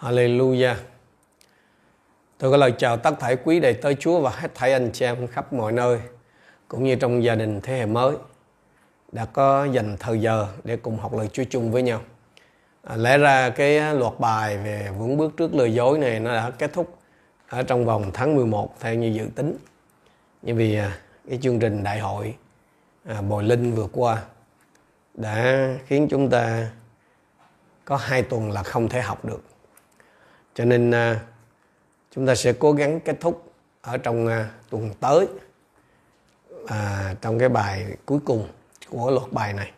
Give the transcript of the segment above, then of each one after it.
Hallelujah. Tôi có lời chào tất thảy quý đầy tới Chúa và hết thảy anh chị em khắp mọi nơi cũng như trong gia đình thế hệ mới đã có dành thời giờ để cùng học lời Chúa chung với nhau. À, lẽ ra cái loạt bài về vững bước trước lời dối này nó đã kết thúc ở trong vòng tháng 11 theo như dự tính. Nhưng vì à, cái chương trình đại hội à, Bồi Linh vừa qua đã khiến chúng ta có hai tuần là không thể học được cho nên à, chúng ta sẽ cố gắng kết thúc ở trong à, tuần tới à, trong cái bài cuối cùng của loạt bài này.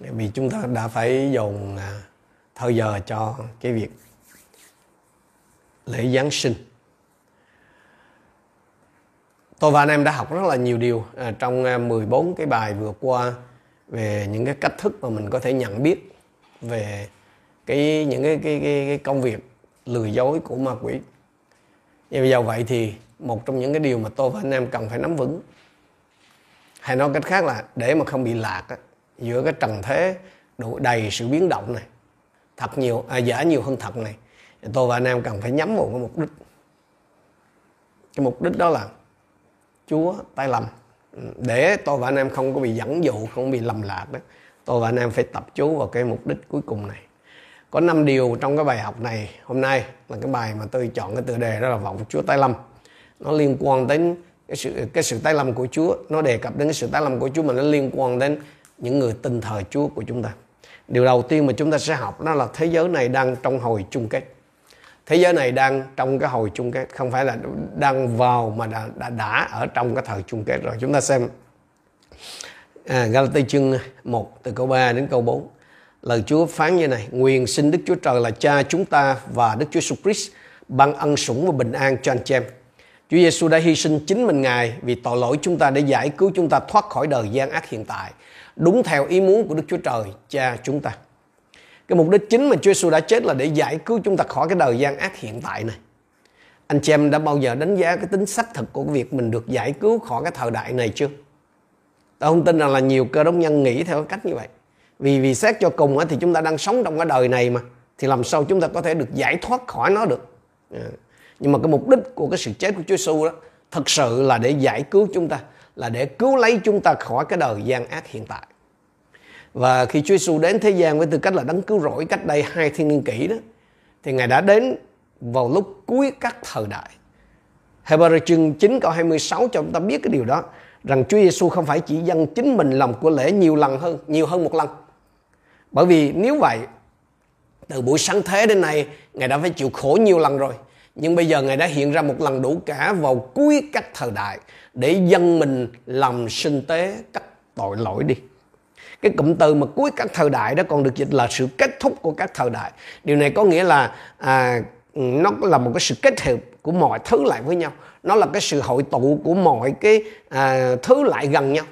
Vì chúng ta đã phải dồn à, thời giờ cho cái việc lễ Giáng sinh. Tôi và anh em đã học rất là nhiều điều à, trong 14 cái bài vừa qua về những cái cách thức mà mình có thể nhận biết về cái những cái cái cái, cái công việc lừa dối của ma quỷ. Nhưng do vậy thì một trong những cái điều mà tôi và anh em cần phải nắm vững hay nói cách khác là để mà không bị lạc á, giữa cái trần thế đủ đầy sự biến động này thật nhiều à, giả nhiều hơn thật này tôi và anh em cần phải nhắm vào cái mục đích. Cái mục đích đó là chúa tay lầm để tôi và anh em không có bị dẫn dụ không bị lầm lạc đó tôi và anh em phải tập chú vào cái mục đích cuối cùng này có 5 điều trong cái bài học này hôm nay là cái bài mà tôi chọn cái tựa đề đó là vọng Chúa tái lâm. Nó liên quan đến cái sự cái sự tái lâm của Chúa. Nó đề cập đến cái sự tái lâm của Chúa mà nó liên quan đến những người tin thờ Chúa của chúng ta. Điều đầu tiên mà chúng ta sẽ học đó là thế giới này đang trong hồi chung kết. Thế giới này đang trong cái hồi chung kết không phải là đang vào mà đã, đã, đã ở trong cái thời chung kết rồi. Chúng ta xem à, Galati chương 1 từ câu 3 đến câu 4 Lời Chúa phán như này, nguyện xin Đức Chúa Trời là cha chúng ta và Đức Chúa Jesus Christ ban ân sủng và bình an cho anh chị em. Chúa Giêsu đã hy sinh chính mình Ngài vì tội lỗi chúng ta để giải cứu chúng ta thoát khỏi đời gian ác hiện tại, đúng theo ý muốn của Đức Chúa Trời, cha chúng ta. Cái mục đích chính mà Chúa Giêsu đã chết là để giải cứu chúng ta khỏi cái đời gian ác hiện tại này. Anh chị em đã bao giờ đánh giá cái tính xác thực của việc mình được giải cứu khỏi cái thời đại này chưa? Tôi không tin rằng là nhiều cơ đốc nhân nghĩ theo cách như vậy vì vì xét cho cùng thì chúng ta đang sống trong cái đời này mà thì làm sao chúng ta có thể được giải thoát khỏi nó được? Dạ. Nhưng mà cái mục đích của cái sự chết của Chúa Giêsu đó thật sự là để giải cứu chúng ta là để cứu lấy chúng ta khỏi cái đời gian ác hiện tại. Và khi Chúa Giêsu đến thế gian với tư cách là đấng cứu rỗi cách đây hai thiên niên kỷ đó thì Ngài đã đến vào lúc cuối các thời đại. Hebrew chương 9 câu 26 cho chúng ta biết cái điều đó rằng Chúa Giêsu không phải chỉ dâng chính mình làm của lễ nhiều lần hơn, nhiều hơn một lần bởi vì nếu vậy từ buổi sáng thế đến nay ngài đã phải chịu khổ nhiều lần rồi. Nhưng bây giờ ngài đã hiện ra một lần đủ cả vào cuối các thời đại để dân mình làm sinh tế các tội lỗi đi. Cái cụm từ mà cuối các thời đại đó còn được dịch là sự kết thúc của các thời đại. Điều này có nghĩa là à, nó là một cái sự kết hợp của mọi thứ lại với nhau. Nó là cái sự hội tụ của mọi cái à, thứ lại gần nhau.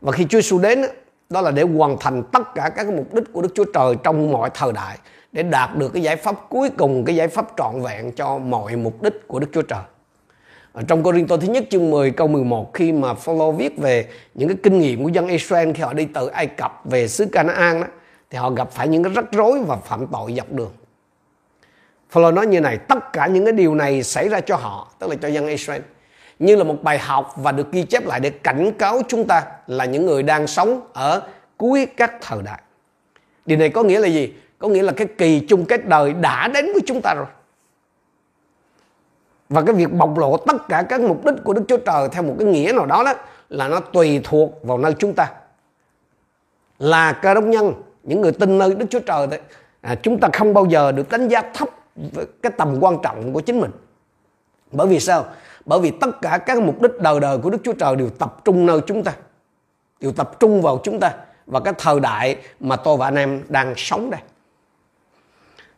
Và khi Chúa Giêsu đến đó là để hoàn thành tất cả các mục đích của Đức Chúa Trời trong mọi thời đại để đạt được cái giải pháp cuối cùng cái giải pháp trọn vẹn cho mọi mục đích của Đức Chúa Trời. Ở trong Cô-rinh-tô thứ nhất chương 10 câu 11 khi mà Phaolô viết về những cái kinh nghiệm của dân Israel khi họ đi từ Ai Cập về xứ Canaan đó thì họ gặp phải những cái rắc rối và phạm tội dọc đường. Phaolô nói như này, tất cả những cái điều này xảy ra cho họ, tức là cho dân Israel như là một bài học và được ghi chép lại để cảnh cáo chúng ta là những người đang sống ở cuối các thời đại. Điều này có nghĩa là gì? Có nghĩa là cái kỳ chung kết đời đã đến với chúng ta rồi. Và cái việc bộc lộ tất cả các mục đích của Đức Chúa Trời theo một cái nghĩa nào đó đó là nó tùy thuộc vào nơi chúng ta. Là cơ đốc nhân, những người tin nơi Đức Chúa Trời đấy, à, chúng ta không bao giờ được đánh giá thấp cái tầm quan trọng của chính mình. Bởi vì sao? Bởi vì tất cả các mục đích đời đời của Đức Chúa Trời đều tập trung nơi chúng ta. Đều tập trung vào chúng ta và cái thời đại mà tôi và anh em đang sống đây.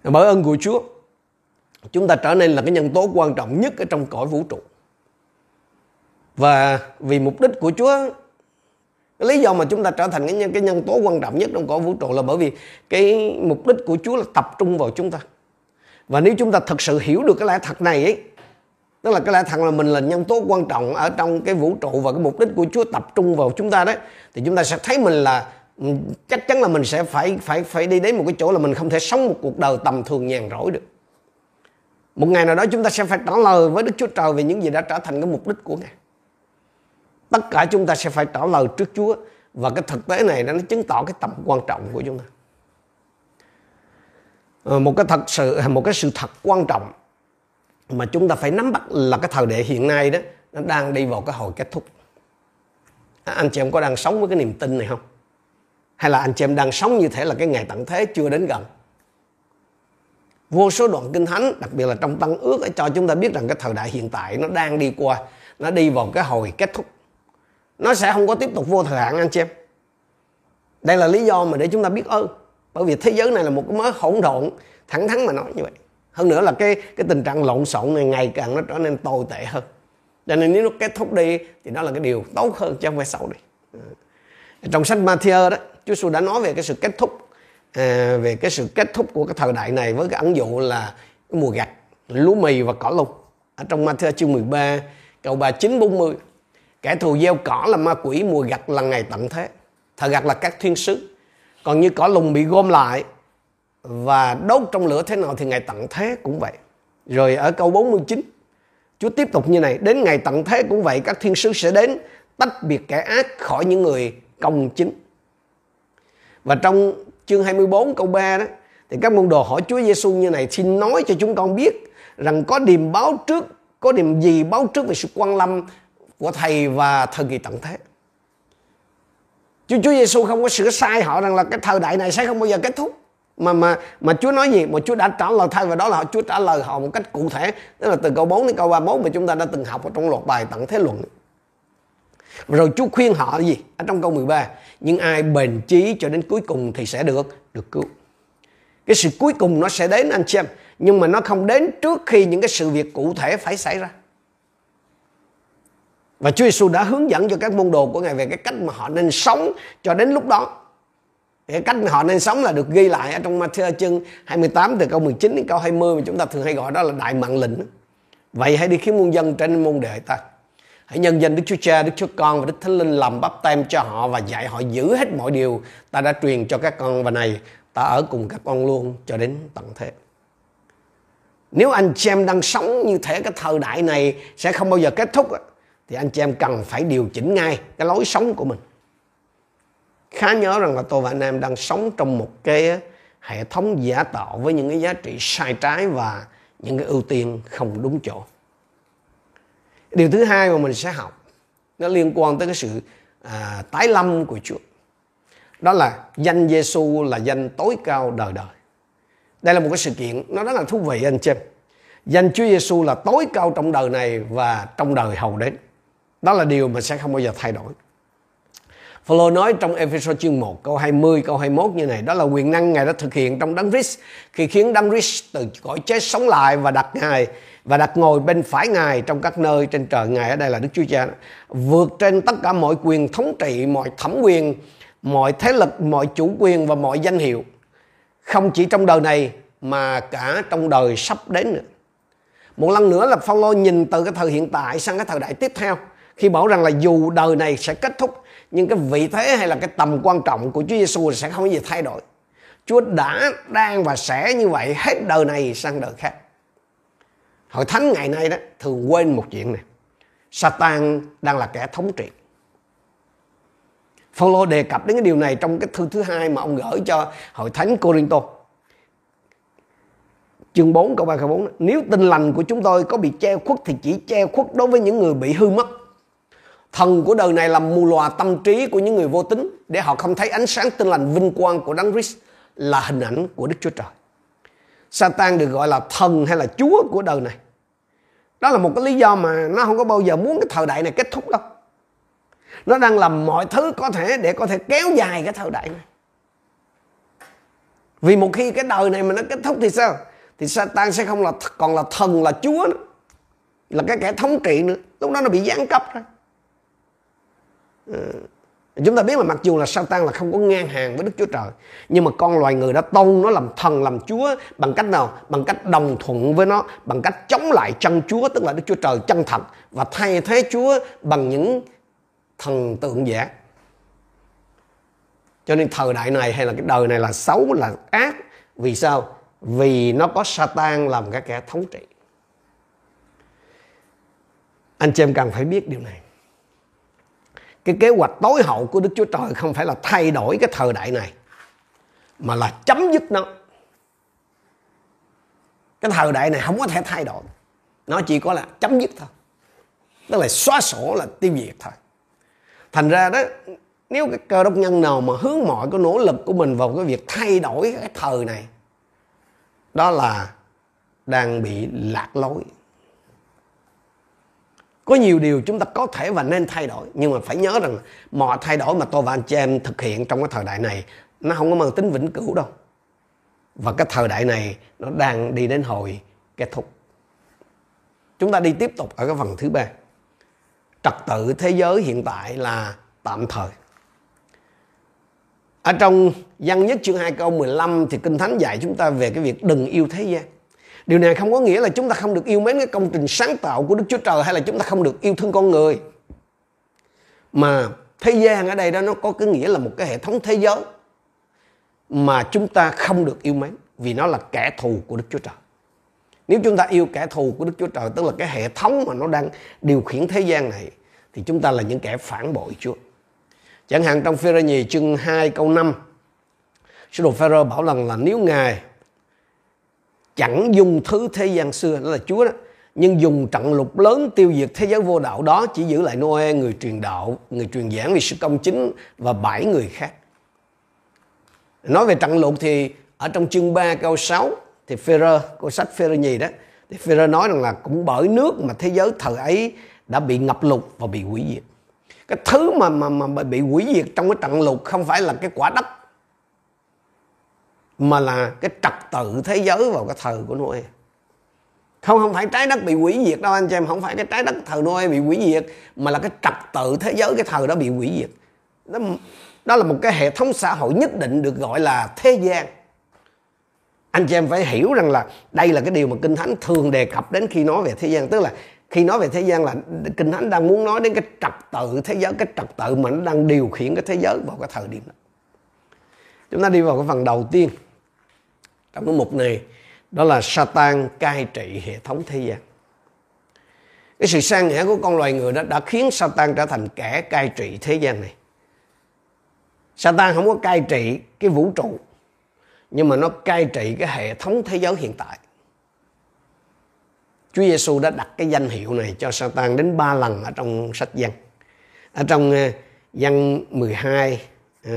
Bởi ơn của Chúa, chúng ta trở nên là cái nhân tố quan trọng nhất ở trong cõi vũ trụ. Và vì mục đích của Chúa cái lý do mà chúng ta trở thành cái nhân, cái nhân tố quan trọng nhất trong cõi vũ trụ là bởi vì cái mục đích của Chúa là tập trung vào chúng ta. Và nếu chúng ta thật sự hiểu được cái lẽ thật này ấy, tức là cái lẽ thật là mình là nhân tố quan trọng ở trong cái vũ trụ và cái mục đích của Chúa tập trung vào chúng ta đấy. Thì chúng ta sẽ thấy mình là ừ, chắc chắn là mình sẽ phải phải phải đi đến một cái chỗ là mình không thể sống một cuộc đời tầm thường nhàn rỗi được. Một ngày nào đó chúng ta sẽ phải trả lời với Đức Chúa Trời về những gì đã trở thành cái mục đích của Ngài. Tất cả chúng ta sẽ phải trả lời trước Chúa và cái thực tế này nó chứng tỏ cái tầm quan trọng của chúng ta. Ờ, một cái thật sự, một cái sự thật quan trọng mà chúng ta phải nắm bắt là cái thời đại hiện nay đó, nó đang đi vào cái hồi kết thúc. À, anh chị em có đang sống với cái niềm tin này không? Hay là anh chị em đang sống như thế là cái ngày tận thế chưa đến gần? Vô số đoạn kinh thánh, đặc biệt là trong tăng ước để cho chúng ta biết rằng cái thời đại hiện tại nó đang đi qua, nó đi vào cái hồi kết thúc. Nó sẽ không có tiếp tục vô thời hạn, anh chị em. Đây là lý do mà để chúng ta biết ơn. Bởi vì thế giới này là một cái mớ hỗn độn, thẳng thắn mà nói như vậy hơn nữa là cái cái tình trạng lộn xộn này ngày càng nó trở nên tồi tệ hơn. Cho nên nếu nó kết thúc đi thì đó là cái điều tốt hơn chứ không phải xấu đi. À, trong sách Matthew đó Chúa Giêsu đã nói về cái sự kết thúc à, về cái sự kết thúc của cái thời đại này với cái ẩn dụ là cái mùa gặt lúa mì và cỏ lùng. Ở trong Matthew chương 13 câu 39 40 kẻ thù gieo cỏ là ma quỷ mùa gặt là ngày tận thế. Thời gặt là các thiên sứ. Còn như cỏ lùng bị gom lại và đốt trong lửa thế nào thì ngày tận thế cũng vậy. Rồi ở câu 49 Chúa tiếp tục như này, đến ngày tận thế cũng vậy, các thiên sứ sẽ đến, tách biệt kẻ ác khỏi những người công chính. Và trong chương 24 câu 3 đó, thì các môn đồ hỏi Chúa Giêsu như này, xin nói cho chúng con biết rằng có điềm báo trước, có điểm gì báo trước về sự quan lâm của thầy và thời kỳ tận thế? Chúa Chúa Giêsu không có sửa sai họ rằng là cái thời đại này sẽ không bao giờ kết thúc mà mà mà Chúa nói gì? Mà Chúa đã trả lời thay và đó là Chúa trả lời họ một cách cụ thể. Tức là từ câu 4 đến câu 31 mà chúng ta đã từng học ở trong loạt bài tận thế luận. Rồi Chúa khuyên họ gì? Ở trong câu 13 nhưng ai bền chí cho đến cuối cùng thì sẽ được được cứu. Cái sự cuối cùng nó sẽ đến, anh chị em. Nhưng mà nó không đến trước khi những cái sự việc cụ thể phải xảy ra. Và Chúa Giêsu đã hướng dẫn cho các môn đồ của Ngài về cái cách mà họ nên sống cho đến lúc đó. Cái cách họ nên sống là được ghi lại ở trong Matthew chương 28 từ câu 19 đến câu 20 mà chúng ta thường hay gọi đó là đại mạng lệnh. Vậy hãy đi khiến muôn dân trên môn đệ ta. Hãy nhân danh Đức Chúa Cha, Đức Chúa Con và Đức Thánh Linh làm bắp tem cho họ và dạy họ giữ hết mọi điều ta đã truyền cho các con và này ta ở cùng các con luôn cho đến tận thế. Nếu anh chị em đang sống như thế cái thời đại này sẽ không bao giờ kết thúc thì anh chị em cần phải điều chỉnh ngay cái lối sống của mình khá nhớ rằng là tôi và anh em đang sống trong một cái hệ thống giả tạo với những cái giá trị sai trái và những cái ưu tiên không đúng chỗ. Điều thứ hai mà mình sẽ học nó liên quan tới cái sự à, tái lâm của Chúa. Đó là danh Giêsu là danh tối cao đời đời. Đây là một cái sự kiện nó rất là thú vị anh chị em danh Chúa Giêsu là tối cao trong đời này và trong đời hầu đến. Đó là điều mà sẽ không bao giờ thay đổi. Phaolô nói trong Ephesos chương 1 câu 20 câu 21 như này, đó là quyền năng Ngài đã thực hiện trong Đấng Christ, khi khiến Đấng Christ từ cõi chết sống lại và đặt Ngài, và đặt ngồi bên phải Ngài trong các nơi trên trời. Ngài ở đây là Đức Chúa Cha, vượt trên tất cả mọi quyền thống trị, mọi thẩm quyền, mọi thế lực, mọi chủ quyền và mọi danh hiệu. Không chỉ trong đời này, mà cả trong đời sắp đến nữa. Một lần nữa là Phaolô nhìn từ cái thời hiện tại sang cái thời đại tiếp theo, khi bảo rằng là dù đời này sẽ kết thúc nhưng cái vị thế hay là cái tầm quan trọng của Chúa Giêsu sẽ không có gì thay đổi. Chúa đã, đang và sẽ như vậy hết đời này sang đời khác. Hội thánh ngày nay đó thường quên một chuyện này. Satan đang là kẻ thống trị. Phaolô đề cập đến cái điều này trong cái thư thứ hai mà ông gửi cho hội thánh Corinto. Chương 4 câu 3 câu 4 Nếu tin lành của chúng tôi có bị che khuất thì chỉ che khuất đối với những người bị hư mất Thần của đời này làm mù lòa tâm trí của những người vô tính để họ không thấy ánh sáng tinh lành vinh quang của Đấng Christ là hình ảnh của Đức Chúa Trời. Satan được gọi là thần hay là chúa của đời này. Đó là một cái lý do mà nó không có bao giờ muốn cái thời đại này kết thúc đâu. Nó đang làm mọi thứ có thể để có thể kéo dài cái thời đại này. Vì một khi cái đời này mà nó kết thúc thì sao? Thì Satan sẽ không là còn là thần, là chúa nữa. Là cái kẻ thống trị nữa. Lúc đó nó bị giáng cấp rồi. Ờ, chúng ta biết là mặc dù là Satan là không có ngang hàng với Đức Chúa Trời, Nhưng mà con loài người đã tôn nó làm thần, làm Chúa Bằng cách nào? Bằng cách đồng thuận với nó, Bằng cách chống lại chân Chúa, Tức là Đức Chúa Trời chân thật, Và thay thế Chúa bằng những thần tượng giả. Cho nên thời đại này hay là cái đời này là xấu, là ác. Vì sao? Vì nó có Satan làm cái kẻ thống trị. Anh chị em cần phải biết điều này cái kế hoạch tối hậu của Đức Chúa Trời không phải là thay đổi cái thời đại này, mà là chấm dứt nó. Cái thời đại này không có thể thay đổi. Nó chỉ có là chấm dứt thôi. Tức là xóa sổ là tiêu diệt thôi. Thành ra đó, nếu cái cơ đốc nhân nào mà hướng mọi cái nỗ lực của mình vào cái việc thay đổi cái thời này, đó là đang bị lạc lối có nhiều điều chúng ta có thể và nên thay đổi, nhưng mà phải nhớ rằng mọi thay đổi mà tôi và anh chị em thực hiện trong cái thời đại này, nó không có mang tính vĩnh cửu đâu. Và cái thời đại này nó đang đi đến hồi kết thúc. Chúng ta đi tiếp tục ở cái phần thứ ba. Trật tự thế giới hiện tại là tạm thời. Ở trong văn nhất chương 2 câu 15 thì Kinh Thánh dạy chúng ta về cái việc đừng yêu thế gian. Điều này không có nghĩa là chúng ta không được yêu mến cái công trình sáng tạo của Đức Chúa Trời hay là chúng ta không được yêu thương con người. Mà thế gian ở đây đó nó có cái nghĩa là một cái hệ thống thế giới mà chúng ta không được yêu mến vì nó là kẻ thù của Đức Chúa Trời. Nếu chúng ta yêu kẻ thù của Đức Chúa Trời, tức là cái hệ thống mà nó đang điều khiển thế gian này, thì chúng ta là những kẻ phản bội Chúa. Chẳng hạn trong Phê-rơ nhì chương 2 câu 5 Sứ đồ Phêrô bảo rằng là nếu Ngài chẳng dùng thứ thế gian xưa, đó là Chúa đó. Nhưng dùng trận lục lớn tiêu diệt thế giới vô đạo đó chỉ giữ lại Noe, người truyền đạo, người truyền giảng vì sự công chính và bảy người khác. Nói về trận lục thì ở trong chương 3 câu 6 thì Phêrô của sách Phêrô nhì đó, thì Phêrô nói rằng là cũng bởi nước mà thế giới thời ấy đã bị ngập lụt và bị hủy diệt. Cái thứ mà mà mà bị hủy diệt trong cái trận lụt không phải là cái quả đất mà là cái trật tự thế giới vào cái thời của Noe. Không không phải trái đất bị hủy diệt đâu anh chị em. Không phải cái trái đất thời Noe bị hủy diệt mà là cái trật tự thế giới cái thời đó bị hủy diệt. Đó, đó là một cái hệ thống xã hội nhất định được gọi là thế gian. Anh chị em phải hiểu rằng là đây là cái điều mà kinh thánh thường đề cập đến khi nói về thế gian. Tức là khi nói về thế gian là kinh thánh đang muốn nói đến cái trật tự thế giới cái trật tự mà nó đang điều khiển cái thế giới vào cái thời điểm đó. Chúng ta đi vào cái phần đầu tiên trong cái mục này đó là Satan cai trị hệ thống thế gian. Cái sự sang ngã của con loài người đó đã khiến Satan trở thành kẻ cai trị thế gian này. Satan không có cai trị cái vũ trụ nhưng mà nó cai trị cái hệ thống thế giới hiện tại. Chúa Giêsu đã đặt cái danh hiệu này cho Satan đến ba lần ở trong sách văn. Ở trong văn 12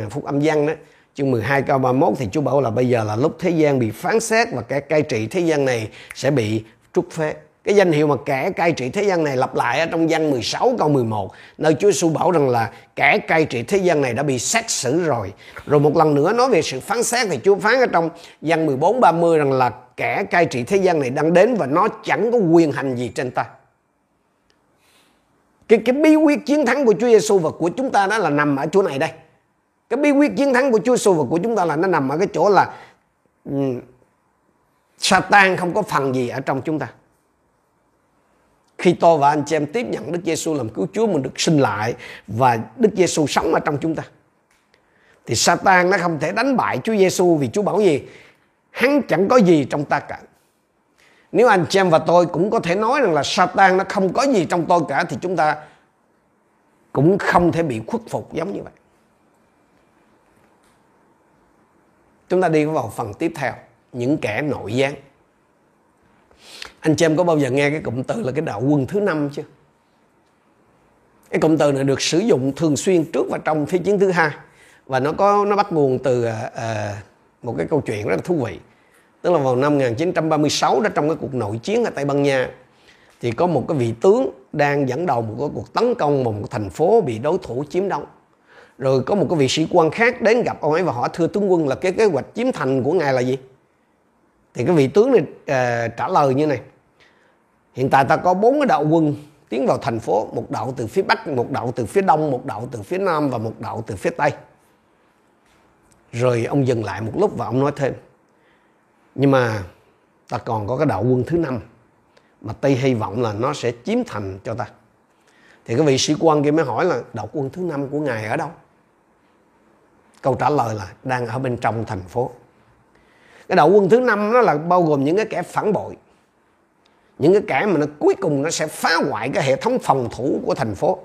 phúc âm văn đó, chương 12 câu 31 thì Chúa bảo là bây giờ là lúc thế gian bị phán xét và kẻ cai trị thế gian này sẽ bị trút phế. Cái danh hiệu mà kẻ cai trị thế gian này lặp lại ở trong danh 16 câu 11 nơi Chúa Giêsu bảo rằng là kẻ cai trị thế gian này đã bị xét xử rồi. Rồi một lần nữa nói về sự phán xét thì Chúa phán ở trong danh 14 30 rằng là kẻ cai trị thế gian này đang đến và nó chẳng có quyền hành gì trên ta. Cái, cái bí quyết chiến thắng của Chúa Giêsu và của chúng ta đó là nằm ở chỗ này đây. Cái bí quyết chiến thắng của Chúa Giêsu và của chúng ta là nó nằm ở cái chỗ là um, Satan không có phần gì ở trong chúng ta. Khi tôi và anh chị em tiếp nhận Đức Giêsu làm cứu Chúa mình được sinh lại và Đức Giêsu sống ở trong chúng ta. Thì Satan nó không thể đánh bại Chúa Giêsu vì Chúa bảo gì? Hắn chẳng có gì trong ta cả. Nếu anh chị em và tôi cũng có thể nói rằng là Satan nó không có gì trong tôi cả thì chúng ta cũng không thể bị khuất phục giống như vậy. Chúng ta đi vào phần tiếp theo, những kẻ nội gián. Anh chị em có bao giờ nghe cái cụm từ là cái đạo quân thứ năm chưa? Cái cụm từ này được sử dụng thường xuyên trước và trong thế chiến thứ hai và nó có nó bắt nguồn từ uh, một cái câu chuyện rất là thú vị. Tức là vào năm 1936 đó trong cái cuộc nội chiến ở Tây Ban Nha thì có một cái vị tướng đang dẫn đầu một cái cuộc tấn công vào một thành phố bị đối thủ chiếm đóng. Rồi có một cái vị sĩ quan khác đến gặp ông ấy và hỏi thưa tướng quân là cái kế hoạch chiếm thành của ngài là gì? Thì cái vị tướng này uh, trả lời như này. Hiện tại ta có bốn cái đạo quân tiến vào thành phố, một đạo từ phía bắc, một đạo từ phía đông, một đạo từ phía nam và một đạo từ phía tây. Rồi ông dừng lại một lúc và ông nói thêm. Nhưng mà ta còn có cái đạo quân thứ năm mà Tây hy vọng là nó sẽ chiếm thành cho ta. Thì cái vị sĩ quan kia mới hỏi là đạo quân thứ năm của ngài ở đâu? Câu trả lời là đang ở bên trong thành phố. Cái đạo quân thứ năm nó là bao gồm những cái kẻ phản bội. Những cái kẻ mà nó cuối cùng nó sẽ phá hoại cái hệ thống phòng thủ của thành phố.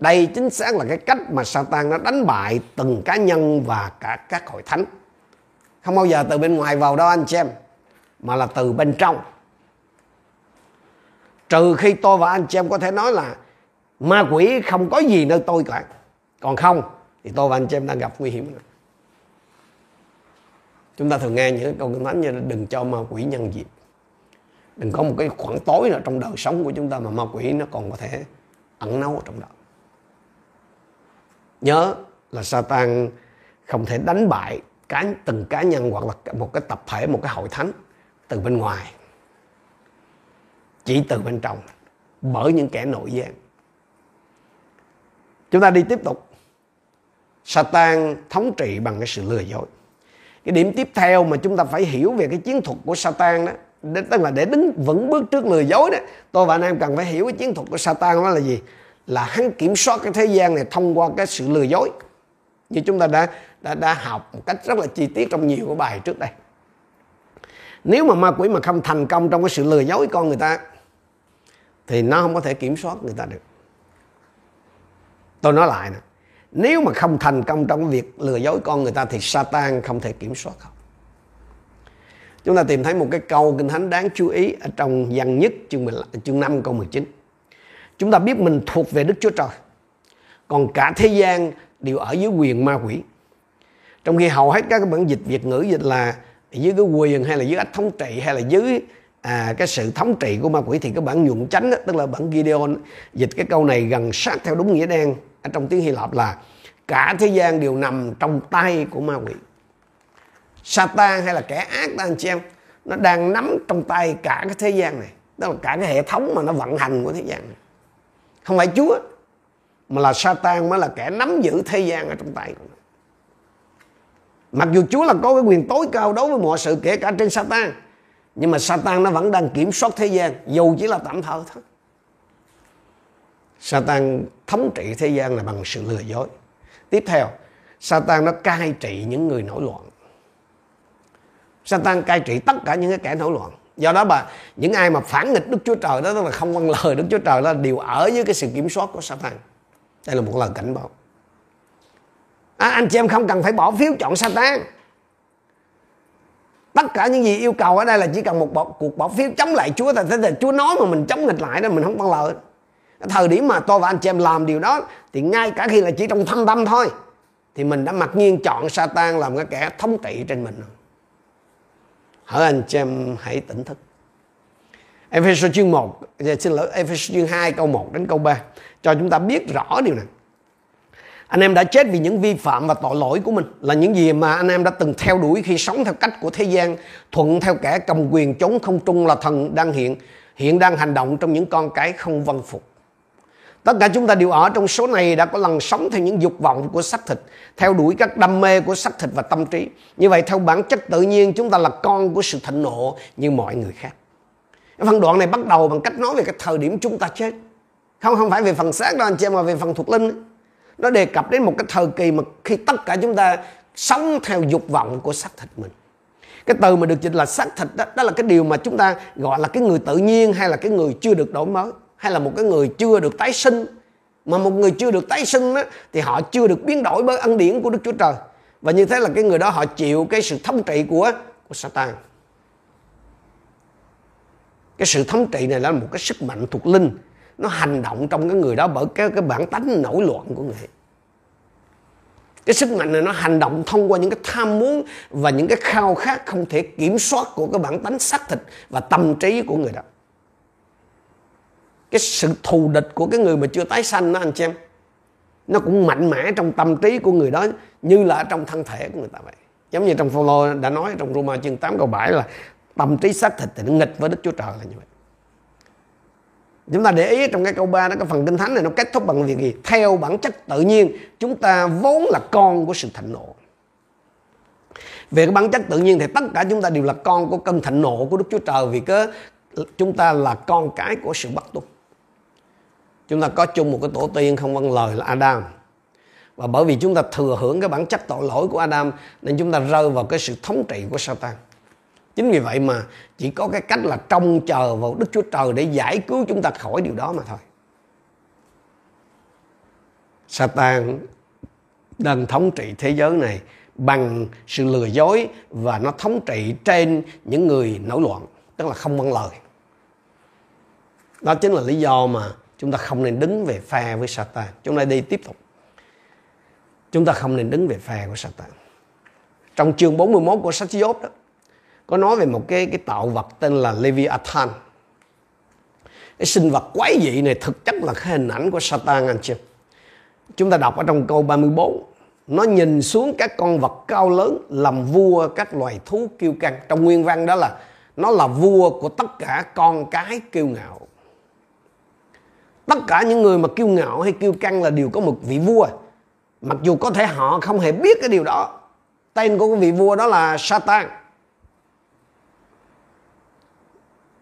Đây chính xác là cái cách mà Satan nó đánh bại từng cá nhân và cả các hội thánh. Không bao giờ từ bên ngoài vào đâu, anh chị em, mà là từ bên trong. Trừ khi tôi và anh chị em có thể nói là ma quỷ không có gì nơi tôi cả. Còn không thì tôi và anh chị em đang gặp nguy hiểm rồi. Chúng ta thường nghe những câu kinh thánh như là đừng cho ma quỷ nhân dịp đừng có một cái khoảng tối nào trong đời sống của chúng ta mà ma quỷ nó còn có thể ẩn náu ở trong đó. Nhớ là Satan không thể đánh bại cá, từng cá nhân hoặc là một cái tập thể, một cái hội thánh từ bên ngoài. Chỉ từ bên trong, bởi những kẻ nội gian. Chúng ta đi tiếp tục. Satan thống trị bằng cái sự lừa dối. Cái điểm tiếp theo mà chúng ta phải hiểu về cái chiến thuật của Satan đó tức là để đứng vững bước trước lừa dối đó tôi và anh em cần phải hiểu cái chiến thuật của Satan đó là gì? Là hắn kiểm soát cái thế gian này thông qua cái sự lừa dối. Như chúng ta đã đã, đã học một cách rất là chi tiết trong nhiều cái bài trước đây. Nếu mà ma quỷ mà không thành công trong cái sự lừa dối con người ta thì nó không có thể kiểm soát người ta được. Tôi nói lại nè nếu mà không thành công trong việc lừa dối con người ta thì Satan không thể kiểm soát không chúng ta tìm thấy một cái câu kinh thánh đáng chú ý ở trong văn nhất chương 15, chương 5 câu 19 chúng ta biết mình thuộc về Đức Chúa Trời còn cả thế gian đều ở dưới quyền ma quỷ. Trong khi hầu hết các bản dịch Việt ngữ dịch là dưới cái quyền hay là dưới ách thống trị hay là dưới à, cái sự thống trị của ma quỷ thì cái bản nhuận chánh đó, tức là bản Gideon dịch cái câu này gần sát theo đúng nghĩa đen ở trong tiếng Hy Lạp là cả thế gian đều nằm trong tay của ma quỷ. Satan hay là kẻ ác đó, anh chị em, nó đang nắm trong tay cả cái thế gian này. Đó là cả cái hệ thống mà nó vận hành của thế gian này. Không phải Chúa, mà là Satan mới là kẻ nắm giữ thế gian ở trong tay của nó. Mặc dù Chúa là có cái quyền tối cao đối với mọi sự, kể cả trên Satan, nhưng mà Satan nó vẫn đang kiểm soát thế gian, dù chỉ là tạm thời thôi. Satan thống trị thế gian là bằng sự lừa dối. Tiếp theo Satan nó cai trị những người nổi loạn. Satan cai trị tất cả những cái kẻ nổi loạn. Do đó bà những ai mà phản nghịch Đức Chúa Trời đó đó là không vâng lời Đức Chúa Trời đó đều ở dưới cái sự kiểm soát của Satan. Đây là một lời cảnh báo. À, anh chị em không cần phải bỏ phiếu chọn Satan. Tất cả những gì yêu cầu ở đây là chỉ cần một bộ, cuộc bỏ phiếu chống lại Chúa thôi. Thế là Chúa nói mà mình chống nghịch lại đó mình không vâng lời thời điểm mà tôi và anh chị em làm điều đó, thì ngay cả khi là chỉ trong thâm tâm thôi, thì mình đã mặc nhiên chọn Satan làm cái kẻ thống trị trên mình Hỡi anh chị em, hãy tỉnh thức. Ephesos chương 1 dạ, xin lỗi Ephesos chương 2 câu 1 đến câu 3 cho chúng ta biết rõ điều này. Anh em đã chết vì những vi phạm và tội lỗi của mình, là những gì mà anh em đã từng theo đuổi khi sống theo cách của thế gian, thuận theo kẻ cầm quyền chống không trung là thần đang hiện hiện đang hành động trong những con cái không vâng phục tất cả chúng ta đều ở trong số này đã có lần sống theo những dục vọng của xác thịt theo đuổi các đam mê của xác thịt và tâm trí. Như vậy theo bản chất tự nhiên chúng ta là con của sự thịnh nộ như mọi người khác. Phần đoạn này bắt đầu bằng cách nói về cái thời điểm chúng ta chết. Không không phải về phần xác đâu anh chị mà về phần thuộc linh. Nó đề cập đến một cái thời kỳ mà khi tất cả chúng ta sống theo dục vọng của xác thịt mình. Cái từ mà được dịch là xác thịt đó, đó là cái điều mà chúng ta gọi là cái người tự nhiên hay là cái người chưa được đổi mới hay là một cái người chưa được tái sinh mà một người chưa được tái sinh á, thì họ chưa được biến đổi bởi ân điển của Đức Chúa Trời. Và như thế là cái người đó họ chịu cái sự thống trị của của Satan. Cái sự thống trị này là một cái sức mạnh thuộc linh. Nó hành động trong cái người đó bởi cái cái bản tánh nổi loạn của người. Cái sức mạnh này nó hành động thông qua những cái tham muốn và những cái khao khát không thể kiểm soát của cái bản tánh xác thịt và tâm trí của người đó cái sự thù địch của cái người mà chưa tái sanh đó, anh chị em, nó cũng mạnh mẽ trong tâm trí của người đó, như là trong thân thể của người ta vậy. Giống như trong Phaolô đã nói, trong Roma chương 8 câu 7 là tâm trí xác thịt thì nó nghịch với Đức Chúa Trời là như vậy. Chúng ta để ý trong cái câu 3 đó, cái phần kinh thánh này nó kết thúc bằng việc gì? Theo bản chất tự nhiên, chúng ta vốn là con của sự thịnh nộ. Về cái bản chất tự nhiên thì tất cả chúng ta đều là con của cơn thịnh nộ của Đức Chúa Trời vì cái chúng ta là con cái của sự bất tuân chúng ta có chung một cái tổ tiên không vâng lời là Adam. Và bởi vì chúng ta thừa hưởng cái bản chất tội lỗi của Adam, nên chúng ta rơi vào cái sự thống trị của Satan. Chính vì vậy mà chỉ có cái cách là trông chờ vào Đức Chúa Trời để giải cứu chúng ta khỏi điều đó mà thôi. Satan đang thống trị thế giới này bằng sự lừa dối và nó thống trị trên những người nổi loạn, tức là không vâng lời. Đó chính là lý do mà chúng ta không nên đứng về phe với Satan. Chúng ta đi tiếp tục. Chúng ta không nên đứng về phe của Satan. Trong chương 41 của sách Job đó, có nói về một cái cái tạo vật tên là Leviathan. Cái sinh vật quái dị này thực chất là cái hình ảnh của Satan anh chị chúng ta đọc ở trong câu 34 nó nhìn xuống các con vật cao lớn làm vua các loài thú kiêu căng. Trong nguyên văn đó là, nó là vua của tất cả con cái kiêu ngạo tất cả những người mà kiêu ngạo hay kiêu căng là đều có một vị vua. Mặc dù có thể họ không hề biết cái điều đó. Tên của vị vua đó là Satan.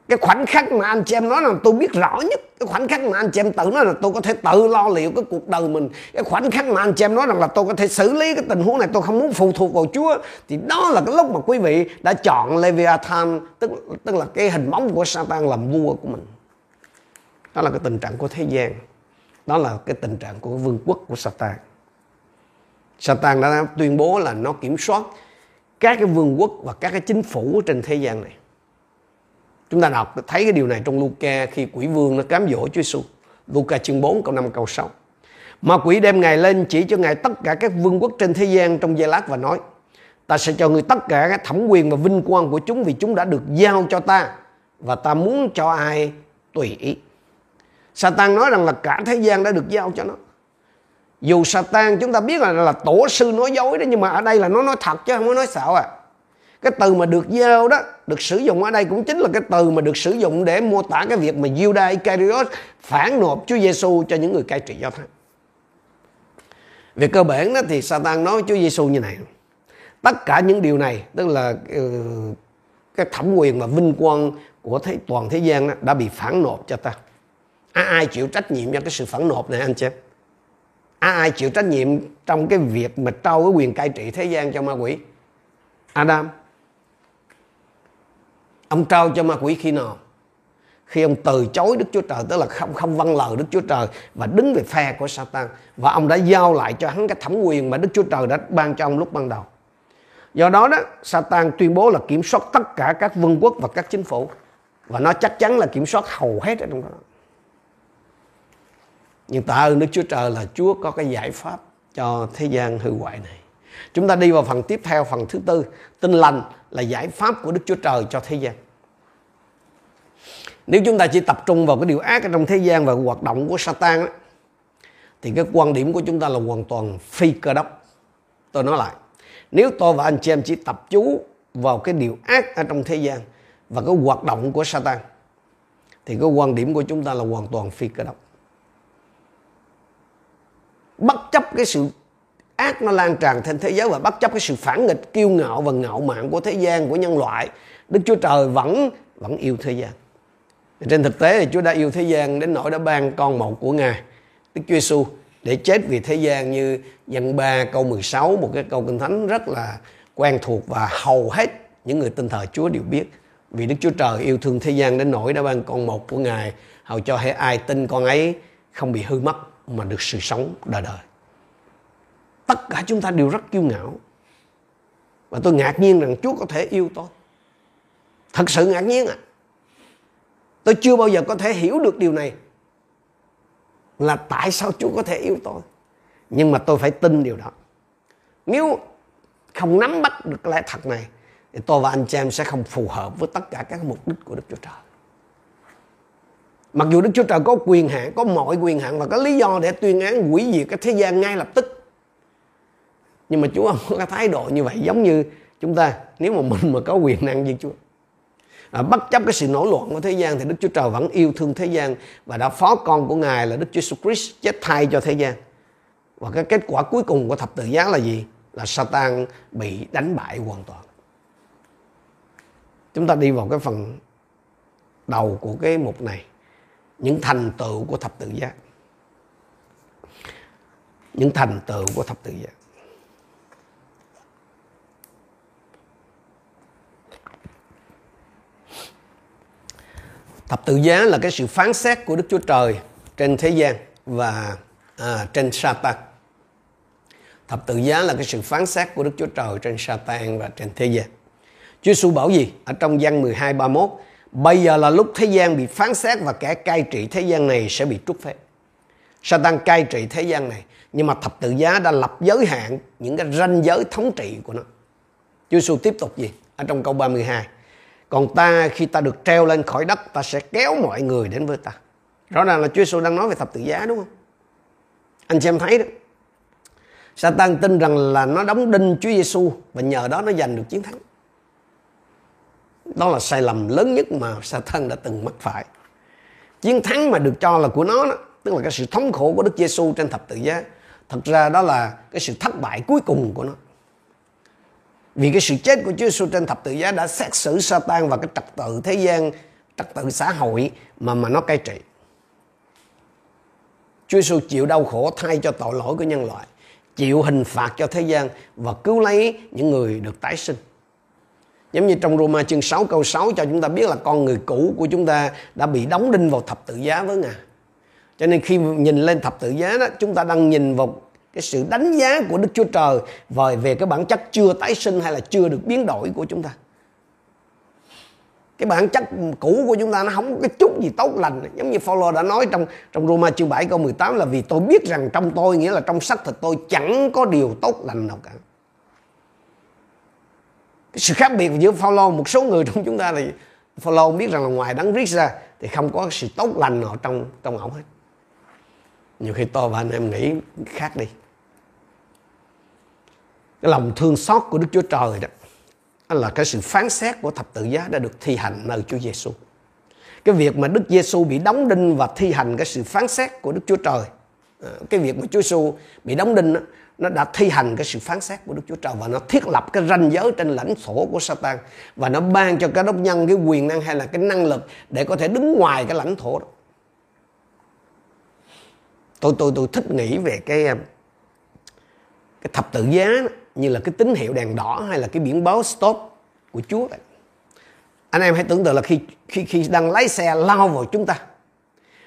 Cái khoảnh khắc mà anh chị em nói là tôi biết rõ nhất, cái khoảnh khắc mà anh chị em tự nói là tôi có thể tự lo liệu cái cuộc đời mình. Cái khoảnh khắc mà anh chị em nói rằng là tôi có thể xử lý cái tình huống này, tôi không muốn phụ thuộc vào Chúa. Thì đó là cái lúc mà quý vị đã chọn Leviathan, tức tức là cái hình bóng của Satan làm vua của mình đó là cái tình trạng của thế gian đó là cái tình trạng của vương quốc của Satan Satan đã tuyên bố là nó kiểm soát các cái vương quốc và các cái chính phủ trên thế gian này Chúng ta đọc, thấy cái điều này trong Luca khi quỷ vương nó cám dỗ Chúa Giêsu. Luca chương 4 câu 5 câu 6. mà quỷ đem Ngài lên chỉ cho Ngài tất cả các vương quốc trên thế gian trong giây lát và nói, Ta sẽ cho người tất cả các thẩm quyền và vinh quang của chúng vì chúng đã được giao cho ta và ta muốn cho ai tùy ý. Satan nói rằng là cả thế gian đã được giao cho nó. Dù Satan chúng ta biết là là tổ sư nói dối đó nhưng mà ở đây là nó nói thật chứ không có nói xạo à cái từ mà được giao đó được sử dụng ở đây cũng chính là cái từ mà được sử dụng để mô tả cái việc mà Judas Iscariot phản nộp Chúa Giêsu cho những người cai trị do thái. Về cơ bản đó thì Satan nói Chúa Giêsu như này. Tất cả những điều này tức là ừ, cái thẩm quyền và vinh quang của thế, toàn thế gian đó, đã bị phản nộp cho ta. À, ai chịu trách nhiệm cho cái sự phản nộp này anh chị? À, ai chịu trách nhiệm trong cái việc mà trao cái quyền cai trị thế gian cho ma quỷ? Adam ông trao cho ma quỷ khi nào khi ông từ chối Đức Chúa Trời tức là không không vâng lời Đức Chúa Trời và đứng về phe của Satan và ông đã giao lại cho hắn cái thẩm quyền mà Đức Chúa Trời đã ban cho ông lúc ban đầu. Do đó đó, Satan tuyên bố là kiểm soát tất cả các vương quốc và các chính phủ và nó chắc chắn là kiểm soát hầu hết ở trong đó. Nhưng tạ ơn Đức Chúa Trời là Chúa có cái giải pháp cho thế gian hư hoại này. Chúng ta đi vào phần tiếp theo, phần thứ tư. Tin lành là giải pháp của Đức Chúa Trời cho thế gian. Nếu chúng ta chỉ tập trung vào cái điều ác ở trong thế gian và hoạt động của Satan đó, thì cái quan điểm của chúng ta là hoàn toàn phi cơ đốc. Tôi nói lại, nếu tôi và anh chị em chỉ tập chú vào cái điều ác ở trong thế gian và cái hoạt động của Satan thì cái quan điểm của chúng ta là hoàn toàn phi cơ đốc. Bất chấp cái sự ác nó lan tràn trên thế giới và bất chấp cái sự phản nghịch, kiêu ngạo và ngạo mạn của thế gian, của nhân loại, Đức Chúa Trời vẫn vẫn yêu thế gian. Trên thực tế thì Chúa đã yêu thế gian đến nỗi đã ban con một của Ngài, Đức Chúa Giêsu để chết vì thế gian như dân 3 câu 16 một cái câu kinh thánh rất là quen thuộc và hầu hết những người tin thờ Chúa đều biết. Vì Đức Chúa Trời yêu thương thế gian đến nỗi đã ban con một của Ngài, hầu cho hệ ai tin con ấy không bị hư mất mà được sự sống đời đời. Tất cả chúng ta đều rất kiêu ngạo. Và tôi ngạc nhiên rằng Chúa có thể yêu tôi. Thật sự ngạc nhiên à tôi chưa bao giờ có thể hiểu được điều này. Là tại sao Chúa có thể yêu tôi. Nhưng mà tôi phải tin điều đó. Nếu không nắm bắt được lẽ thật này, thì tôi và anh chị em sẽ không phù hợp với tất cả các mục đích của Đức Chúa Trời mặc dù Đức Chúa Trời có quyền hạn có mọi quyền hạn và có lý do để tuyên án hủy diệt cái thế gian ngay lập tức. Nhưng mà Chúa không có cái thái độ như vậy giống như chúng ta. Nếu mà mình mà có quyền năng như Chúa. À, bất chấp cái sự nổi loạn của thế gian thì Đức Chúa Trời vẫn yêu thương thế gian và đã phó con của Ngài là Đức Chúa Jesus Christ chết thay cho thế gian. Và cái kết quả cuối cùng của thập tự giá là gì? Là Satan bị đánh bại hoàn toàn. Chúng ta đi vào cái phần đầu của cái mục này những thành tựu của thập tự giá những thành tựu của thập tự giá thập tự giá là cái sự phán xét của đức chúa trời trên thế gian và à, trên Satan thập tự giá là cái sự phán xét của đức chúa trời trên Satan và trên thế gian. Chúa Giêsu bảo gì? Ở trong văn 12 31 Bây giờ là lúc thế gian bị phán xét và kẻ cai trị thế gian này sẽ bị trút phép. Satan cai trị thế gian này, nhưng mà thập tự giá đã lập giới hạn những cái ranh giới thống trị của nó. Chúa Giêsu tiếp tục gì? Ở trong câu 32. Còn ta khi ta được treo lên khỏi đất, ta sẽ kéo mọi người đến với ta. Rõ ràng là Chúa Giêsu đang nói về thập tự giá đúng không? Anh xem thấy đó. Satan tin rằng là nó đóng đinh Chúa Giêsu và nhờ đó nó giành được chiến thắng. Đó là sai lầm lớn nhất mà Satan đã từng mắc phải. Chiến thắng mà được cho là của nó đó, tức là cái sự thống khổ của Đức Giêsu trên thập tự giá. Thật ra đó là cái sự thất bại cuối cùng của nó. Vì cái sự chết của Chúa Giêsu trên thập tự giá đã xét xử Satan và cái trật tự thế gian, trật tự xã hội mà mà nó cai trị. Chúa Giêsu chịu đau khổ thay cho tội lỗi của nhân loại, chịu hình phạt cho thế gian và cứu lấy những người được tái sinh. Giống như trong Roma chương 6 câu 6 cho chúng ta biết là con người cũ của chúng ta đã bị đóng đinh vào thập tự giá với Ngài. Cho nên khi nhìn lên thập tự giá đó, chúng ta đang nhìn vào cái sự đánh giá của Đức Chúa Trời về về cái bản chất chưa tái sinh hay là chưa được biến đổi của chúng ta. Cái bản chất cũ của chúng ta nó không có cái chút gì tốt lành. Giống như Phaolô đã nói trong trong Roma chương 7 câu 18 là vì tôi biết rằng trong tôi nghĩa là trong xác thịt tôi chẳng có điều tốt lành nào cả cái sự khác biệt giữa Phaolô một số người trong chúng ta thì Phaolô biết rằng là ngoài đấng Christ ra thì không có sự tốt lành nào trong trong ổng hết nhiều khi tôi và anh em nghĩ khác đi cái lòng thương xót của Đức Chúa Trời đó là cái sự phán xét của thập tự giá đã được thi hành nơi Chúa Giêsu. Cái việc mà Đức Giêsu bị đóng đinh và thi hành cái sự phán xét của Đức Chúa Trời, ờ, cái việc mà Chúa Giêsu bị đóng đinh đó, nó đã thi hành cái sự phán xét của Đức Chúa Trời và nó thiết lập cái ranh giới trên lãnh thổ của Satan và nó ban cho cái đốc nhân cái quyền năng hay là cái năng lực để có thể đứng ngoài cái lãnh thổ đó. Tôi tôi tôi thích nghĩ về cái um, cái thập tự giá đó, như là cái tín hiệu đèn đỏ hay là cái biển báo stop của Chúa vậy. Anh em hãy tưởng tượng là khi khi khi đang lái xe lao vào chúng ta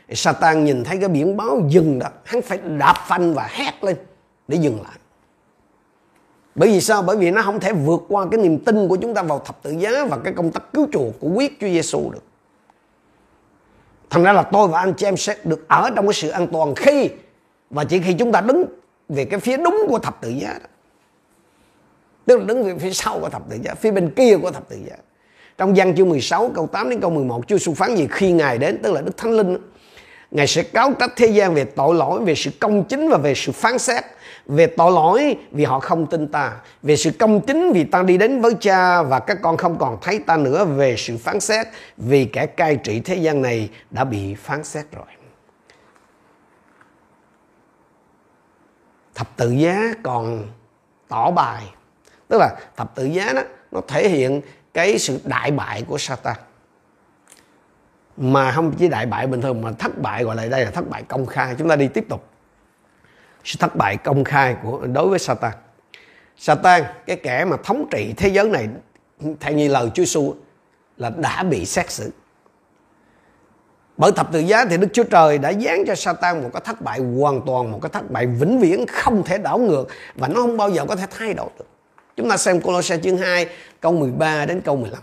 Satan nhìn thấy cái biển báo dừng đó Hắn phải đạp phanh và hét lên để dừng lại. Bởi vì sao? Bởi vì nó không thể vượt qua cái niềm tin của chúng ta vào thập tự giá và cái công tác cứu chuộc của quyết Chúa Giêsu được. Thành ra là tôi và anh chị em sẽ được ở trong cái sự an toàn khi và chỉ khi chúng ta đứng về cái phía đúng của thập tự giá đó. Tức là đứng về phía sau của thập tự giá phía bên kia của thập tự giá. Trong văn chương 16 câu 8 đến câu 11 Chúa Giêsu phán gì khi Ngài đến? Tức là Đức Thánh Linh đó, Ngài sẽ cáo trách thế gian về tội lỗi, về sự công chính và về sự phán xét. Về tội lỗi vì họ không tin ta. Về sự công chính vì ta đi đến với cha và các con không còn thấy ta nữa. Về sự phán xét vì kẻ cai trị thế gian này đã bị phán xét rồi. Thập tự giá còn tỏ bài. Tức là thập tự giá đó nó thể hiện cái sự đại bại của Satan mà không chỉ đại bại bình thường mà thất bại gọi lại đây là thất bại công khai chúng ta đi tiếp tục sự thất bại công khai của đối với Satan Satan cái kẻ mà thống trị thế giới này theo như lời Chúa Giêsu là đã bị xét xử bởi thập tự giá thì Đức Chúa Trời đã dán cho Satan một cái thất bại hoàn toàn, một cái thất bại vĩnh viễn không thể đảo ngược và nó không bao giờ có thể thay đổi được. Chúng ta xem Colossae chương 2 câu 13 đến câu 15.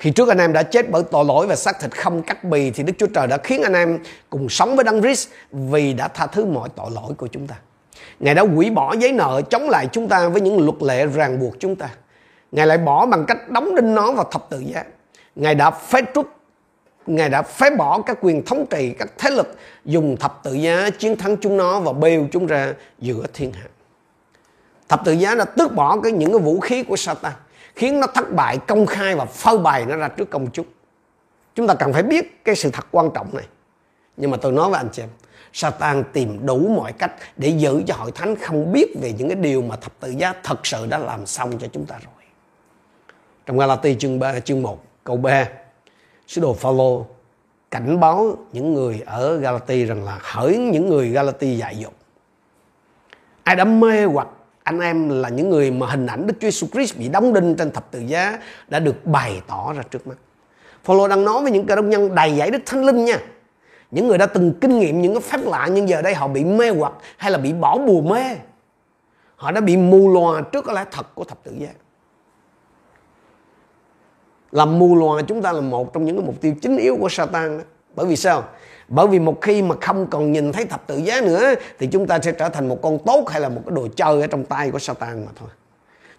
Khi trước anh em đã chết bởi tội lỗi và xác thịt không cắt bì thì Đức Chúa Trời đã khiến anh em cùng sống với Đấng Christ vì đã tha thứ mọi tội lỗi của chúng ta. Ngài đã hủy bỏ giấy nợ chống lại chúng ta với những luật lệ ràng buộc chúng ta. Ngài lại bỏ bằng cách đóng đinh nó vào thập tự giá. Ngài đã phế trút Ngài đã phế bỏ các quyền thống trị, các thế lực dùng thập tự giá chiến thắng chúng nó và bêu chúng ra giữa thiên hạ. Thập tự giá đã tước bỏ cái những cái vũ khí của Satan khiến nó thất bại công khai và phơi bày nó ra trước công chúng chúng ta cần phải biết cái sự thật quan trọng này nhưng mà tôi nói với anh chị em Satan tìm đủ mọi cách để giữ cho hội thánh không biết về những cái điều mà thập tự giá thật sự đã làm xong cho chúng ta rồi. Trong Galati chương 3, chương 1, câu 3, sứ đồ Phaolô cảnh báo những người ở Galati rằng là hỡi những người Galati dại dột. ai đã mê hoặc anh em là những người mà hình ảnh Đức Chúa Jesus Christ bị đóng đinh trên thập tự giá đã được bày tỏ ra trước mắt. Phaolô đang nói với những cơ đốc nhân đầy giải Đức Thánh Linh nha. Những người đã từng kinh nghiệm những cái phép lạ nhưng giờ đây họ bị mê hoặc hay là bị bỏ bùa mê. Họ đã bị mù lòa trước cái lẽ thật của thập tự giá. Làm mù lòa chúng ta là một trong những cái mục tiêu chính yếu của Satan đó. Bởi vì sao? Bởi vì một khi mà không còn nhìn thấy thập tự giá nữa thì chúng ta sẽ trở thành một con tốt hay là một cái đồ chơi ở trong tay của Satan mà thôi.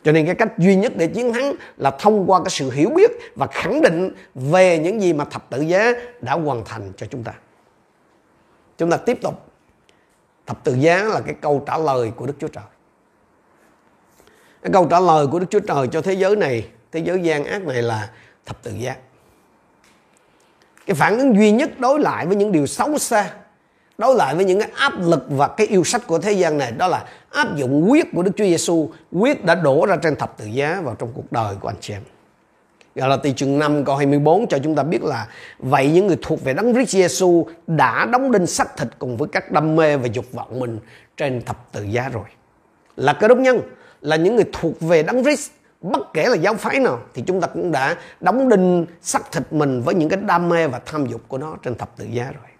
Cho nên cái cách duy nhất để chiến thắng là thông qua cái sự hiểu biết và khẳng định về những gì mà thập tự giá đã hoàn thành cho chúng ta. Chúng ta tiếp tục. Thập tự giá là cái câu trả lời của Đức Chúa Trời. Cái câu trả lời của Đức Chúa Trời cho thế giới này, thế giới gian ác này là thập tự giá cái phản ứng duy nhất đối lại với những điều xấu xa đối lại với những cái áp lực và cái yêu sách của thế gian này đó là áp dụng quyết của Đức Chúa Giêsu quyết đã đổ ra trên thập tự giá vào trong cuộc đời của anh chị em Gọi là từ chương 5 câu 24 cho chúng ta biết là vậy những người thuộc về Đấng Christ Giêsu đã đóng đinh xác thịt cùng với các đam mê và dục vọng mình trên thập tự giá rồi. Là cơ đốc nhân, là những người thuộc về Đấng Christ bất kể là giáo phái nào thì chúng ta cũng đã đóng đinh sắc thịt mình với những cái đam mê và tham dục của nó trên thập tự giá rồi.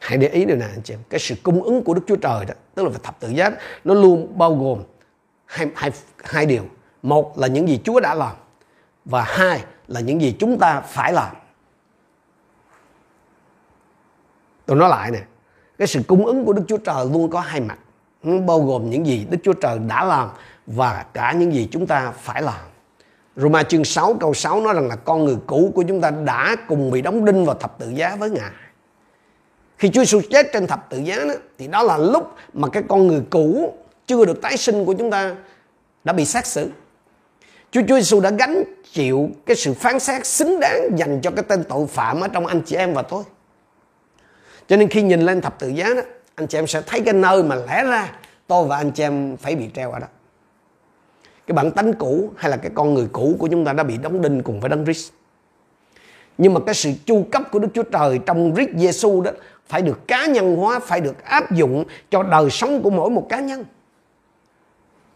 Hãy để ý điều này anh chị em. Cái sự cung ứng của đức chúa trời đó tức là về thập tự giá nó luôn bao gồm hai, hai, hai điều. Một là những gì chúa đã làm và hai là những gì chúng ta phải làm. Tôi nói lại nè cái sự cung ứng của đức chúa trời luôn có hai mặt. Nó bao gồm những gì đức chúa trời đã làm và cả những gì chúng ta phải làm. Roma chương 6 câu 6 nói rằng là con người cũ của chúng ta đã cùng bị đóng đinh vào thập tự giá với Ngài. Khi Chúa Giêsu chết trên thập tự giá đó, thì đó là lúc mà cái con người cũ chưa được tái sinh của chúng ta đã bị xét xử. Chúa Chúa Giêsu đã gánh chịu cái sự phán xét xứng đáng dành cho cái tên tội phạm ở trong anh chị em và tôi. Cho nên khi nhìn lên thập tự giá đó, anh chị em sẽ thấy cái nơi mà lẽ ra tôi và anh chị em phải bị treo ở đó cái bản tánh cũ hay là cái con người cũ của chúng ta đã bị đóng đinh cùng với đấng Christ. Nhưng mà cái sự chu cấp của Đức Chúa Trời trong Christ Giêsu đó phải được cá nhân hóa, phải được áp dụng cho đời sống của mỗi một cá nhân.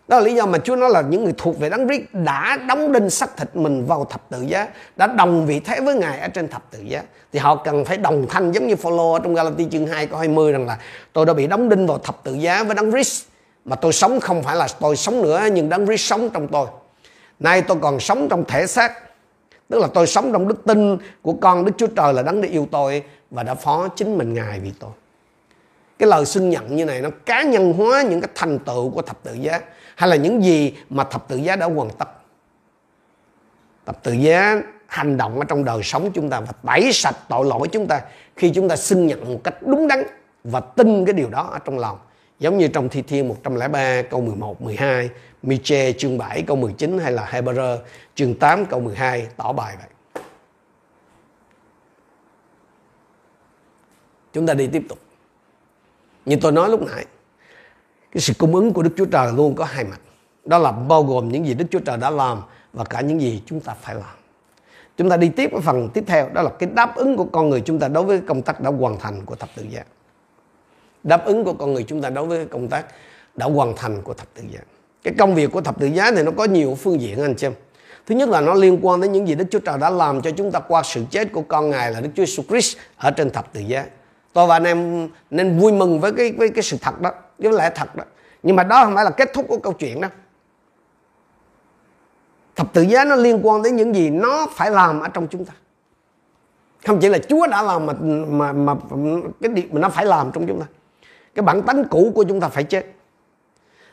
Đó là lý do mà Chúa nói là những người thuộc về Đấng Christ đã đóng đinh xác thịt mình vào thập tự giá, đã đồng vị thế với Ngài ở trên thập tự giá. Thì họ cần phải đồng thanh giống như Phaolô ở trong Galati chương 2 câu 20 rằng là tôi đã bị đóng đinh vào thập tự giá với Đấng Christ mà tôi sống không phải là tôi sống nữa, nhưng đấng Christ sống trong tôi. Nay tôi còn sống trong thể xác. Tức là tôi sống trong đức tin của con Đức Chúa Trời là đấng đã yêu tôi và đã phó chính mình ngài vì tôi. Cái lời xưng nhận như này nó cá nhân hóa những cái thành tựu của thập tự giá, hay là những gì mà thập tự giá đã hoàn tất. Thập tự giá hành động ở trong đời sống chúng ta và tẩy sạch tội lỗi chúng ta khi chúng ta xưng nhận một cách đúng đắn và tin cái điều đó ở trong lòng. Giống như trong Thi Thiên 103 câu 11, 12, Miche chương 7 câu 19 hay là Hebrew chương 8 câu 12 tỏ bài vậy. Chúng ta đi tiếp tục. Như tôi nói lúc nãy, cái sự cung ứng của Đức Chúa Trời luôn có hai mặt. Đó là bao gồm những gì Đức Chúa Trời đã làm và cả những gì chúng ta phải làm. Chúng ta đi tiếp cái phần tiếp theo đó là cái đáp ứng của con người chúng ta đối với công tác đã hoàn thành của thập tự giá đáp ứng của con người chúng ta đối với công tác đã hoàn thành của thập tự giá. Cái công việc của thập tự giá thì nó có nhiều phương diện anh chị em. Thứ nhất là nó liên quan đến những gì Đức Chúa Trời đã làm cho chúng ta qua sự chết của con ngài là Đức Chúa Jesus Christ ở trên thập tự giá. Tôi và anh em nên vui mừng với cái với cái sự thật đó cái lẽ thật đó. Nhưng mà đó không phải là kết thúc của câu chuyện đó. Thập tự giá nó liên quan đến những gì nó phải làm ở trong chúng ta. Không chỉ là Chúa đã làm mà mà mà cái điều mà nó phải làm trong chúng ta cái bản tánh cũ của chúng ta phải chết.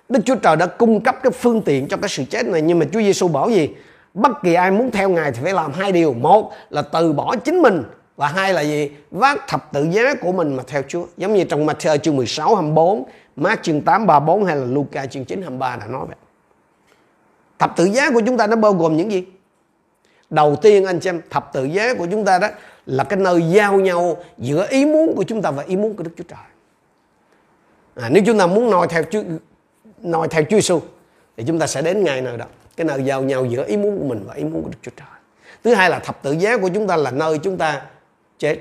Đức Chúa Trời đã cung cấp cái phương tiện cho cái sự chết này, nhưng mà Chúa Giêsu bảo gì? Bất kỳ ai muốn theo Ngài thì phải làm hai điều. Một là từ bỏ chính mình, và hai là gì? Vác thập tự giá của mình mà theo Chúa. Giống như trong Matthew chương 16 24 Mark chương 8 34 hay là Luca chương 9 23 đã nói vậy. Thập tự giá của chúng ta nó bao gồm những gì? Đầu tiên anh xem thập tự giá của chúng ta đó là cái nơi giao nhau giữa ý muốn của chúng ta và ý muốn của Đức Chúa Trời à, nếu chúng ta muốn noi theo Chúa noi theo Chúa Giêsu thì chúng ta sẽ đến ngày nào đó cái nào giao nhau giữa ý muốn của mình và ý muốn của Đức Chúa Trời thứ hai là thập tự giá của chúng ta là nơi chúng ta chết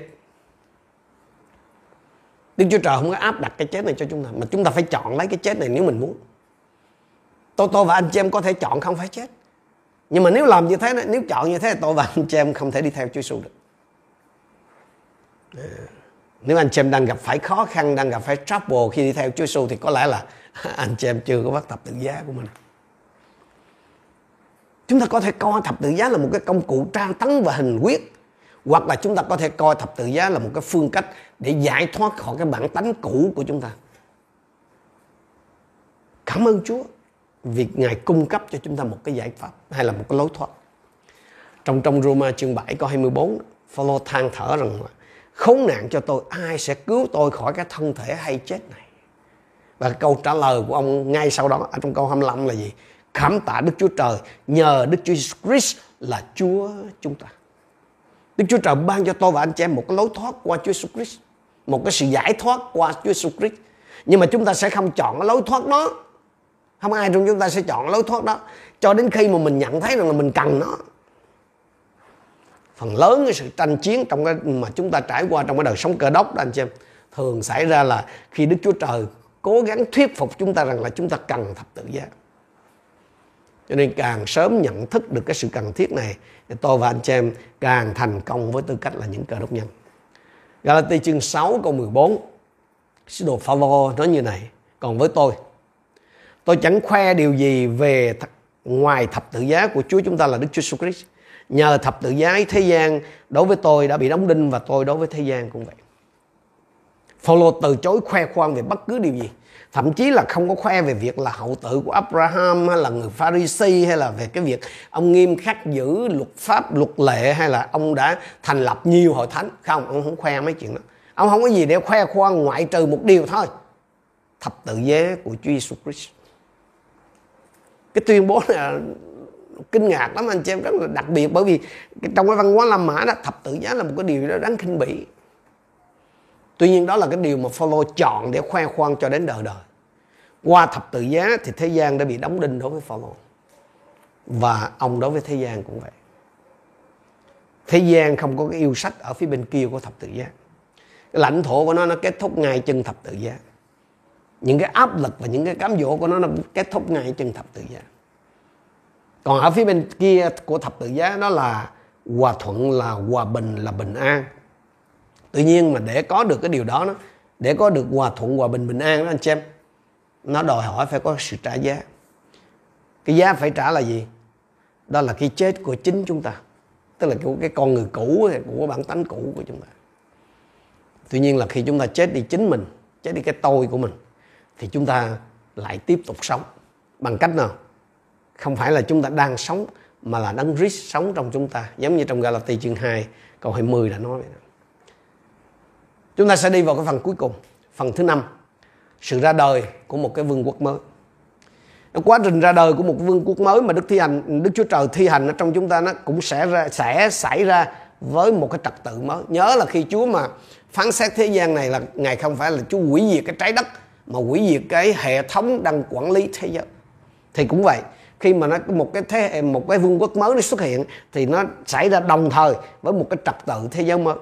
Đức Chúa Trời không có áp đặt cái chết này cho chúng ta mà chúng ta phải chọn lấy cái chết này nếu mình muốn. Tôi tôi và anh chị em có thể chọn không phải chết. Nhưng mà nếu làm như thế nếu chọn như thế tôi và anh chị em không thể đi theo Chúa Giêsu được. À. Nếu anh chị em đang gặp phải khó khăn, đang gặp phải trouble khi đi theo Chúa Giêsu thì có lẽ là anh chị em chưa có bắt thập tự giá của mình. Chúng ta có thể coi thập tự giá là một cái công cụ tra tấn và hình quyết hoặc là chúng ta có thể coi thập tự giá là một cái phương cách để giải thoát khỏi cái bản tánh cũ của chúng ta cảm ơn chúa vì ngài cung cấp cho chúng ta một cái giải pháp hay là một cái lối thoát trong trong Roma chương 7 câu 24 Phaolô than thở rằng là khốn nạn cho tôi, ai sẽ cứu tôi khỏi cái thân thể hay chết này và câu trả lời của ông ngay sau đó, ở trong câu 25 là gì cảm tạ Đức Chúa Trời, nhờ Đức Chúa Jesus Christ là Chúa chúng ta Đức Chúa Trời ban cho tôi và anh chị em một cái lối thoát qua Chúa Jesus Christ. Một cái sự giải thoát qua Chúa Jesus Christ. Nhưng mà chúng ta sẽ không chọn cái lối thoát đó. Không ai trong chúng ta sẽ chọn lối thoát đó. Cho đến khi mà mình nhận thấy rằng là mình cần nó. Phần lớn cái sự tranh chiến trong cái mà chúng ta trải qua trong cái đời sống cơ đốc đó, anh chị em. Thường xảy ra là khi Đức Chúa Trời cố gắng thuyết phục chúng ta rằng là chúng ta cần thập tự giá cho nên càng sớm nhận thức được cái sự cần thiết này thì tôi và anh chị em càng thành công với tư cách là những cơ đốc nhân Galati chương 6 câu 14 Sứ đồ Phaolô nói như này, Còn với tôi Tôi chẳng khoe điều gì về th- ngoài thập tự giá của Chúa chúng ta là Đức Chúa Jesus Christ Nhờ thập tự giá thế gian đối với tôi đã bị đóng đinh và tôi đối với thế gian cũng vậy. Phaolô từ chối khoe khoang về bất cứ điều gì. Thậm chí là không có khoe về việc là hậu tự của Abraham hay là người Pharisee hay là về cái việc ông nghiêm khắc giữ luật pháp, luật lệ hay là ông đã thành lập nhiều hội thánh. Không, ông không khoe mấy chuyện đó. Ông không có gì để khoe khoang ngoại trừ một điều thôi. Thập tự giá của Chúa Jesus Christ. Cái tuyên bố này là kinh ngạc lắm anh chị em, rất là đặc biệt bởi vì trong cái văn hóa La Mã đó, thập tự giá là một cái điều đó đáng khinh bỉ Tuy nhiên đó là cái điều mà Phaolô chọn để khoe khoang cho đến đời đời. Qua thập tự giá thì thế gian đã bị đóng đinh đối với Phaolô. Và ông đối với thế gian cũng vậy. Thế gian không có cái yêu sách ở phía bên kia của thập tự giá. Cái lãnh thổ của nó nó kết thúc ngay chân thập tự giá. Những cái áp lực và những cái cám dỗ của nó nó kết thúc ngay chân thập tự giá. Còn ở phía bên kia của thập tự giá đó là hòa thuận, là hòa bình, là bình an. Tuy nhiên mà để có được cái điều đó nó để có được hòa thuận, hòa bình bình an đó, anh xem em nó đòi hỏi phải có sự trả giá. Cái giá phải trả là gì? Đó là cái chết của chính chúng ta, tức là của cái con người cũ, của bản tánh cũ của chúng ta. Tuy nhiên là khi chúng ta chết đi chính mình, chết đi cái tôi của mình, thì chúng ta lại tiếp tục sống. Bằng cách nào? Không phải là chúng ta đang sống mà là đấng Christ sống trong chúng ta giống như trong Galati chương 2 câu 20 đã nói vậy đó. Chúng ta sẽ đi vào cái phần cuối cùng, phần thứ năm, sự ra đời của một cái vương quốc mới. Quá trình ra đời của một vương quốc mới mà Đức thi hành, Đức Chúa Trời thi hành ở trong chúng ta nó cũng sẽ ra, sẽ xảy ra với một cái trật tự mới. Nhớ là khi Chúa mà phán xét thế gian này là Ngài không phải là Chúa hủy diệt cái trái đất mà hủy diệt cái hệ thống đang quản lý thế giới. Thì cũng vậy, khi mà nó, một cái thế, một cái vương quốc mới nó xuất hiện thì nó xảy ra đồng thời với một cái trật tự thế giới mới.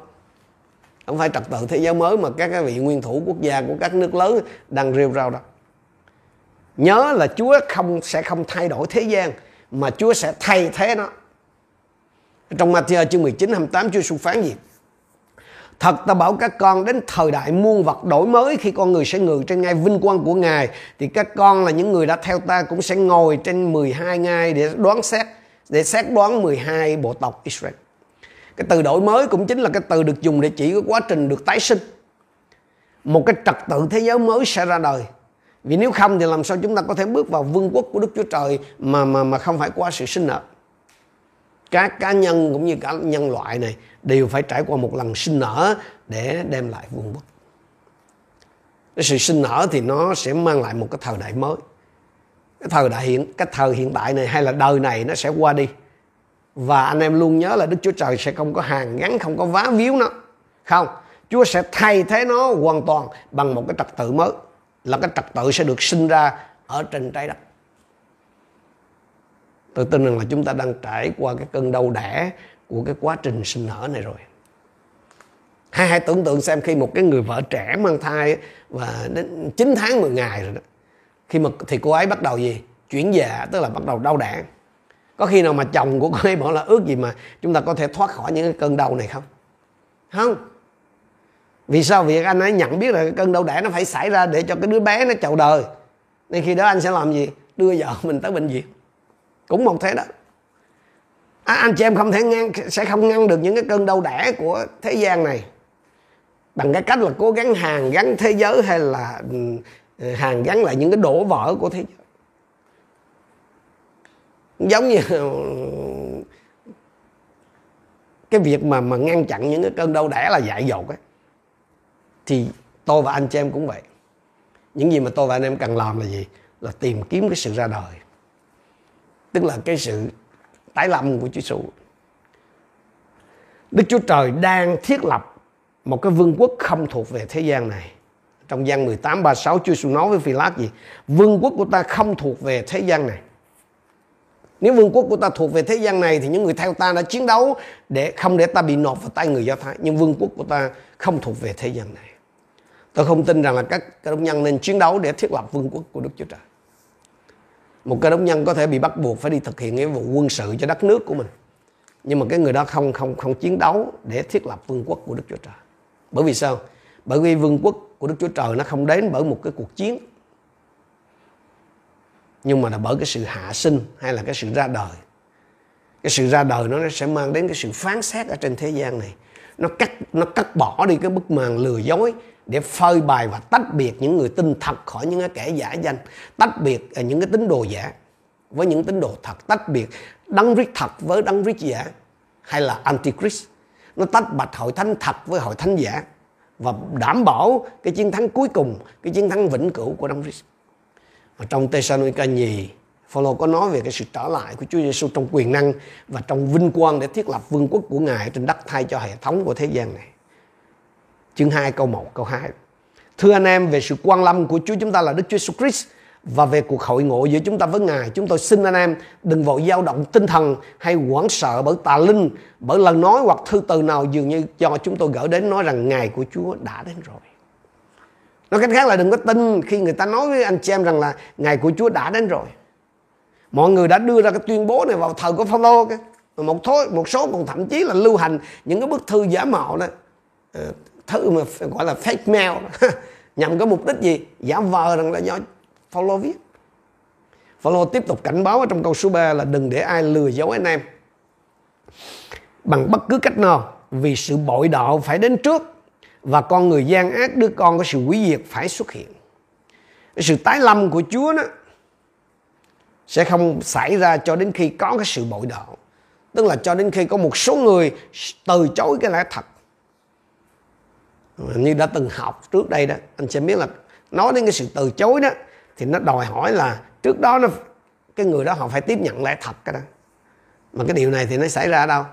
Không phải trật tự thế giới mới mà các cái vị nguyên thủ quốc gia của các nước lớn đang rêu rao đó. Nhớ là Chúa không, sẽ không thay đổi thế gian, mà Chúa sẽ thay thế nó. Trong Matthew chương 19 28 Chúa Giêsu phán gì? Thật ta bảo các con đến thời đại muôn vật đổi mới, khi con người sẽ ngự trên ngai vinh quang của Ngài, thì các con là những người đã theo ta cũng sẽ ngồi trên 12 ngai để đoán xét, để xét đoán 12 bộ tộc Israel. Cái từ đổi mới cũng chính là cái từ được dùng để chỉ cái quá trình được tái sinh. Một cái trật tự thế giới mới sẽ ra đời. Vì nếu không thì làm sao chúng ta có thể bước vào vương quốc của Đức Chúa Trời mà mà mà không phải qua sự sinh nở? Các cá nhân cũng như cả nhân loại này đều phải trải qua một lần sinh nở để đem lại vương quốc cái sự sinh nở thì nó sẽ mang lại một cái thời đại mới cái thời đại hiện cái thời hiện tại này hay là đời này nó sẽ qua đi và anh em luôn nhớ là Đức Chúa Trời sẽ không có hàng gắn, không có vá víu nó. Không, Chúa sẽ thay thế nó hoàn toàn bằng một cái trật tự mới. Là cái trật tự sẽ được sinh ra ở trên trái đất. Tôi tin rằng là chúng ta đang trải qua cái cơn đau đẻ của cái quá trình sinh nở này rồi. hai, hãy tưởng tượng xem khi một cái người vợ trẻ mang thai và đến 9 tháng 10 ngày rồi đó, khi mà thì cô ấy bắt đầu gì? Chuyển dạ tức là bắt đầu đau đẻ. Có khi nào mà chồng của cô ấy bảo là, ước gì mà chúng ta có thể thoát khỏi những cái cơn đau này không? Không. Vì sao? Việc anh ấy nhận biết là cái cơn đau đẻ nó phải xảy ra để cho cái đứa bé nó chào đời. Nên khi đó anh sẽ làm gì? Đưa vợ mình tới bệnh viện cũng một thế đó. À, anh chị em không thể ngăn sẽ không ngăn được những cái cơn đau đẻ của thế gian này bằng cái cách là cố gắng hàng gắn thế giới hay là ừ, ừ, hàng gắn lại những cái đổ vỡ của thế giới. Giống như ừ, cái việc mà mà ngăn chặn những cái cơn đau đẻ là dại dột ấy thì tôi và anh chị em cũng vậy. Những gì mà tôi và anh em cần làm là gì? Là tìm kiếm cái sự ra đời tức là cái sự tái lâm của Chúa Giêsu Đức Chúa Trời đang thiết lập một cái vương quốc không thuộc về thế gian này trong gian 18 36 Chúa Giêsu nói với phi lát gì vương quốc của ta không thuộc về thế gian này nếu vương quốc của ta thuộc về thế gian này thì những người theo ta đã chiến đấu để không để ta bị nộp vào tay người Do Thái. Nhưng vương quốc của ta không thuộc về thế gian này. Tôi không tin rằng là các cơ nhân nên chiến đấu để thiết lập vương quốc của Đức Chúa Trời. Một cơ đốc nhân có thể bị bắt buộc phải đi thực hiện nghĩa vụ quân sự cho đất nước của mình. Nhưng mà cái người đó không không không chiến đấu để thiết lập vương quốc của Đức Chúa Trời. Bởi vì sao? Bởi vì vương quốc của Đức Chúa Trời nó không đến bởi một cái cuộc chiến nhưng mà là bởi cái sự hạ sinh hay là cái sự ra đời cái sự ra đời nó sẽ mang đến cái sự phán xét ở trên thế gian này nó cắt nó cắt bỏ đi cái bức màn lừa dối để phơi bày và tách biệt những người tin thật khỏi những cái kẻ giả danh, tách biệt à, những cái tín đồ giả với những tín đồ thật, tách biệt đấng rít thật với đấng rít giả hay là antichrist nó tách bạch hội thánh thật với hội thánh giả và đảm bảo cái chiến thắng cuối cùng, cái chiến thắng vĩnh cửu của đấng Rít. và trong Thessalonica nhì Phaolô có nói về cái sự trở lại của Chúa Giêsu trong quyền năng và trong vinh quang để thiết lập vương quốc của Ngài trên đất thay cho hệ thống của thế gian này. Chương 2 câu 1 câu 2. Thưa anh em về sự quan lâm của Chúa chúng ta là Đức Chúa Jesus Christ và về cuộc hội ngộ giữa chúng ta với Ngài, chúng tôi xin anh em đừng vội dao động tinh thần hay hoảng sợ bởi tà linh, bởi lời nói hoặc thư từ nào dường như cho chúng tôi gửi đến nói rằng ngày của Chúa đã đến rồi. Nói cách khác là đừng có tin khi người ta nói với anh chị em rằng là ngày của Chúa đã đến rồi. Mọi người đã đưa ra cái tuyên bố này vào thời của Phaolô cái một thôi một số còn thậm chí là lưu hành những cái bức thư giả mạo đó thứ thư mà gọi là fake mail. Nhằm có mục đích gì? Giả vờ rằng là do follow viết. Follow tiếp tục cảnh báo ở trong câu số 3 là đừng để ai lừa dối anh em. Bằng bất cứ cách nào, vì sự bội đạo phải đến trước và con người gian ác đứa con có sự quý diệt phải xuất hiện. Cái sự tái lâm của Chúa đó sẽ không xảy ra cho đến khi có cái sự bội đạo. Tức là cho đến khi có một số người từ chối cái lẽ thật như đã từng học trước đây đó, anh sẽ biết là nói đến cái sự từ chối đó, thì nó đòi hỏi là trước đó nó, cái người đó họ phải tiếp nhận lẽ thật cái đó. Mà cái điều này thì nó xảy ra ở đâu?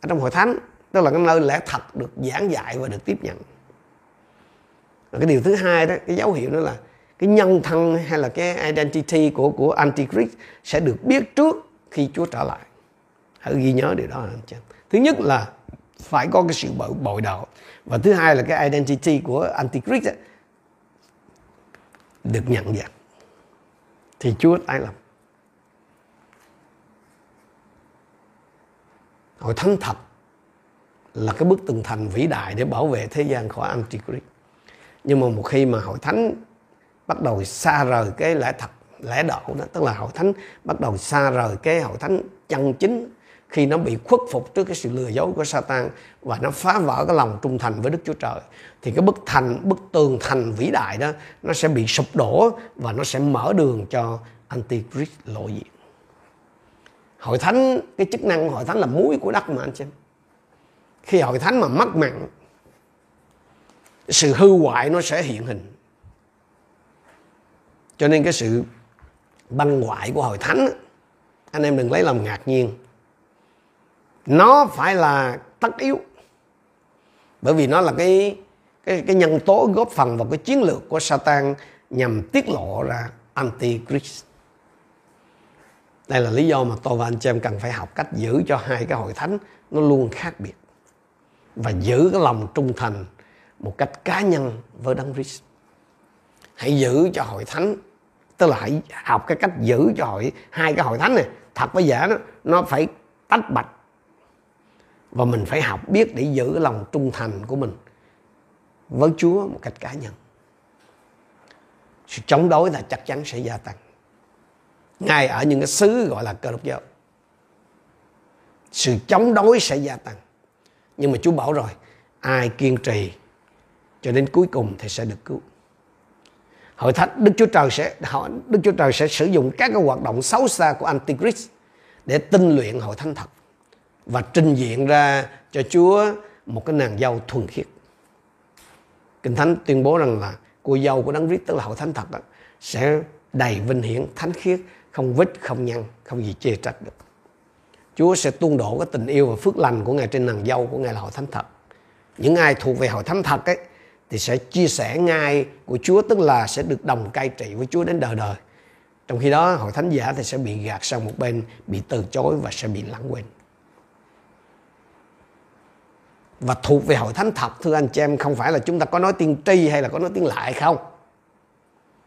Ở trong hội thánh, tức là cái nơi lẽ thật được giảng dạy và được tiếp nhận. Và cái điều thứ hai đó, cái dấu hiệu đó là cái nhân thân hay là cái identity của của antichrist sẽ được biết trước khi Chúa trở lại. Hãy ghi nhớ điều đó anh chị thứ nhất là phải có cái sự bội, bội đạo. Và thứ hai là cái identity của antichrist ấy, được nhận dạng. Thì Chúa tái lập. Hội thánh thật là cái bức tường thành vĩ đại để bảo vệ thế gian khỏi Antichrist. Nhưng mà một khi mà hội thánh bắt đầu xa rời cái lẽ thật, lẽ đạo đó, tức là hội thánh bắt đầu xa rời cái hội thánh chân chính khi nó bị khuất phục trước cái sự lừa dối của Satan và nó phá vỡ cái lòng trung thành với Đức Chúa Trời, thì cái bức thành, bức tường thành vĩ đại đó, nó sẽ bị sụp đổ và nó sẽ mở đường cho Antichrist lộ diện. Hội thánh, cái chức năng hội thánh là muối của đất mà anh xem khi hội thánh mà mất mạng, sự hư hoại nó sẽ hiện hình. Cho nên cái sự băng hoại của hội thánh anh em đừng lấy làm ngạc nhiên nó phải là tất yếu bởi vì nó là cái cái cái nhân tố góp phần vào cái chiến lược của Satan nhằm tiết lộ ra antichrist đây là lý do mà tôi và anh chị em cần phải học cách giữ cho hai cái hội thánh nó luôn khác biệt và giữ cái lòng trung thành một cách cá nhân với Đấng Christ. Hãy giữ cho hội thánh, tức là hãy học cái cách giữ cho hội hai cái hội thánh này thật với giả nó nó phải tách bạch và mình phải học biết để giữ lòng trung thành của mình với Chúa một cách cá nhân. Sự chống đối là chắc chắn sẽ gia tăng. Ngay ở những cái xứ gọi là cơ đốc giáo. Sự chống đối sẽ gia tăng. Nhưng mà Chúa bảo rồi, ai kiên trì cho đến cuối cùng thì sẽ được cứu. Hội thánh Đức Chúa Trời sẽ Đức Chúa Trời sẽ sử dụng các cái hoạt động xấu xa của Antichrist để tinh luyện hội thánh thật và trình diện ra cho Chúa một cái nàng dâu thuần khiết. Kinh Thánh tuyên bố rằng là cô dâu của Đấng Christ tức là hội thánh thật đó, sẽ đầy vinh hiển, thánh khiết, không vết, không nhăn, không gì chê trách được. Chúa sẽ tuôn đổ cái tình yêu và phước lành của Ngài trên nàng dâu của Ngài là hội thánh thật. Những ai thuộc về hội thánh thật ấy thì sẽ chia sẻ ngay của Chúa tức là sẽ được đồng cai trị với Chúa đến đời đời. Trong khi đó hội thánh giả thì sẽ bị gạt sang một bên, bị từ chối và sẽ bị lãng quên. Và thuộc về hội thánh thật thưa anh chị em, không phải là chúng ta có nói tiên tri hay là có nói tiếng lại không.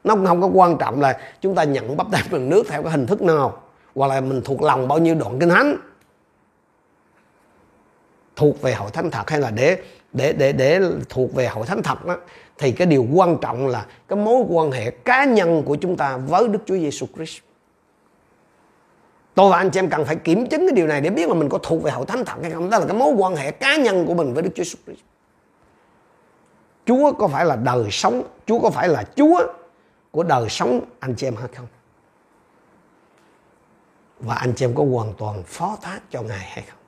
Nó cũng không có quan trọng là chúng ta nhận bắp tay bằng nước theo cái hình thức nào, hoặc là mình thuộc lòng bao nhiêu đoạn kinh thánh thuộc về hội thánh thật hay là để để để để thuộc về hội thánh thật đó thì cái điều quan trọng là cái mối quan hệ cá nhân của chúng ta với Đức Chúa Giêsu Christ. Tôi và anh chị em cần phải kiểm chứng cái điều này để biết là mình có thuộc về hội thánh thật hay không. Đó là cái mối quan hệ cá nhân của mình với Đức Chúa Jesus Christ. Chúa có phải là đời sống, Chúa có phải là Chúa của đời sống anh chị em hay không? Và anh chị em có hoàn toàn phó thác cho Ngài hay không?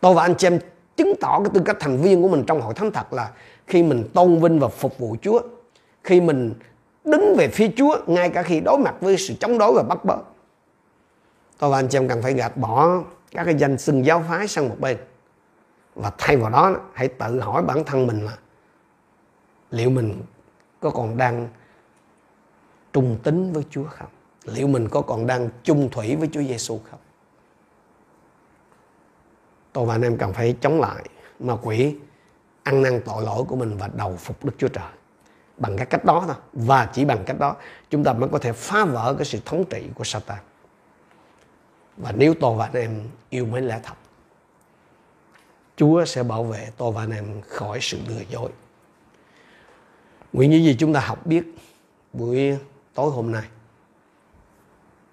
Tôi và anh chị em chứng tỏ cái tư cách thành viên của mình trong hội thánh thật là khi mình tôn vinh và phục vụ Chúa, khi mình đứng về phía Chúa ngay cả khi đối mặt với sự chống đối và bắt bớ. Tôi và anh chị em cần phải gạt bỏ các cái danh xưng giáo phái sang một bên và thay vào đó, hãy tự hỏi bản thân mình là liệu mình có còn đang trung tín với Chúa không? Liệu mình có còn đang chung thủy với Chúa Giêsu không? tôi và anh em cần phải chống lại ma quỷ, ăn năn tội lỗi của mình và đầu phục Đức Chúa Trời bằng cái cách đó thôi và chỉ bằng cách đó, chúng ta mới có thể phá vỡ cái sự thống trị của Satan và nếu tôi và anh em, yêu mến lẽ thật, Chúa sẽ bảo vệ tôi và anh em khỏi sự lừa dối nguyện những gì chúng ta học biết buổi tối hôm nay,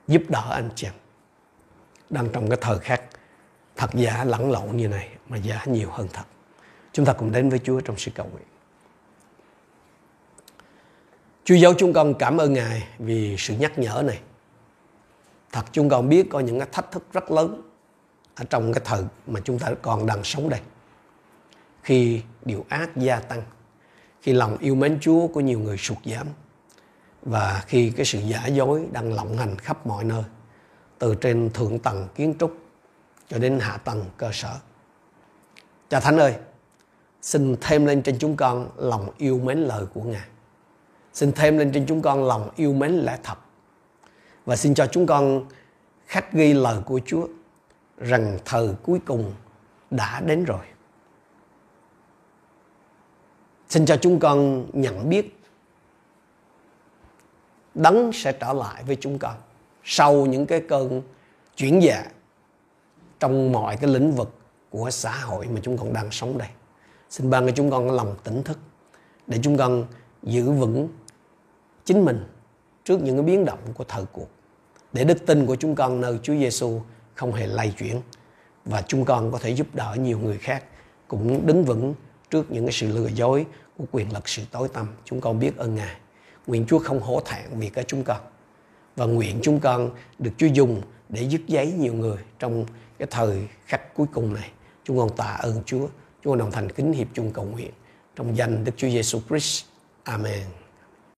giúp đỡ anh chị em đang trong cái thời khắc thật giả lẫn lộn như này mà giả nhiều hơn thật. Chúng ta cùng đến với Chúa trong sự cầu nguyện. Chúa giáo chúng con cảm ơn Ngài vì sự nhắc nhở này. Thật chúng con biết có những cái thách thức rất lớn ở trong cái thời mà chúng ta còn đang sống đây. Khi điều ác gia tăng, khi lòng yêu mến Chúa của nhiều người sụt giảm và khi cái sự giả dối đang lộng hành khắp mọi nơi từ trên thượng tầng kiến trúc cho đến hạ tầng cơ sở. Cha Thánh ơi, xin thêm lên trên chúng con lòng yêu mến lời của Ngài. Xin thêm lên trên chúng con lòng yêu mến lẽ thật. Và xin cho chúng con khắc ghi lời của Chúa rằng thời cuối cùng đã đến rồi. Xin cho chúng con nhận biết đấng sẽ trở lại với chúng con sau những cái cơn chuyển dạ trong mọi cái lĩnh vực của xã hội mà chúng con đang sống đây. Xin ban cho chúng con lòng tỉnh thức để chúng con giữ vững chính mình trước những cái biến động của thời cuộc. Để đức tin của chúng con nơi Chúa Giêsu không hề lay chuyển và chúng con có thể giúp đỡ nhiều người khác cũng đứng vững trước những cái sự lừa dối của quyền lực sự tối tăm. Chúng con biết ơn Ngài. Nguyện Chúa không hổ thẹn vì cái chúng con. Và nguyện chúng con được Chúa dùng để dứt giấy nhiều người trong cái thời khắc cuối cùng này chúng con tạ ơn Chúa chúng con đồng thành kính hiệp chung cầu nguyện trong danh Đức Chúa Giêsu Christ Amen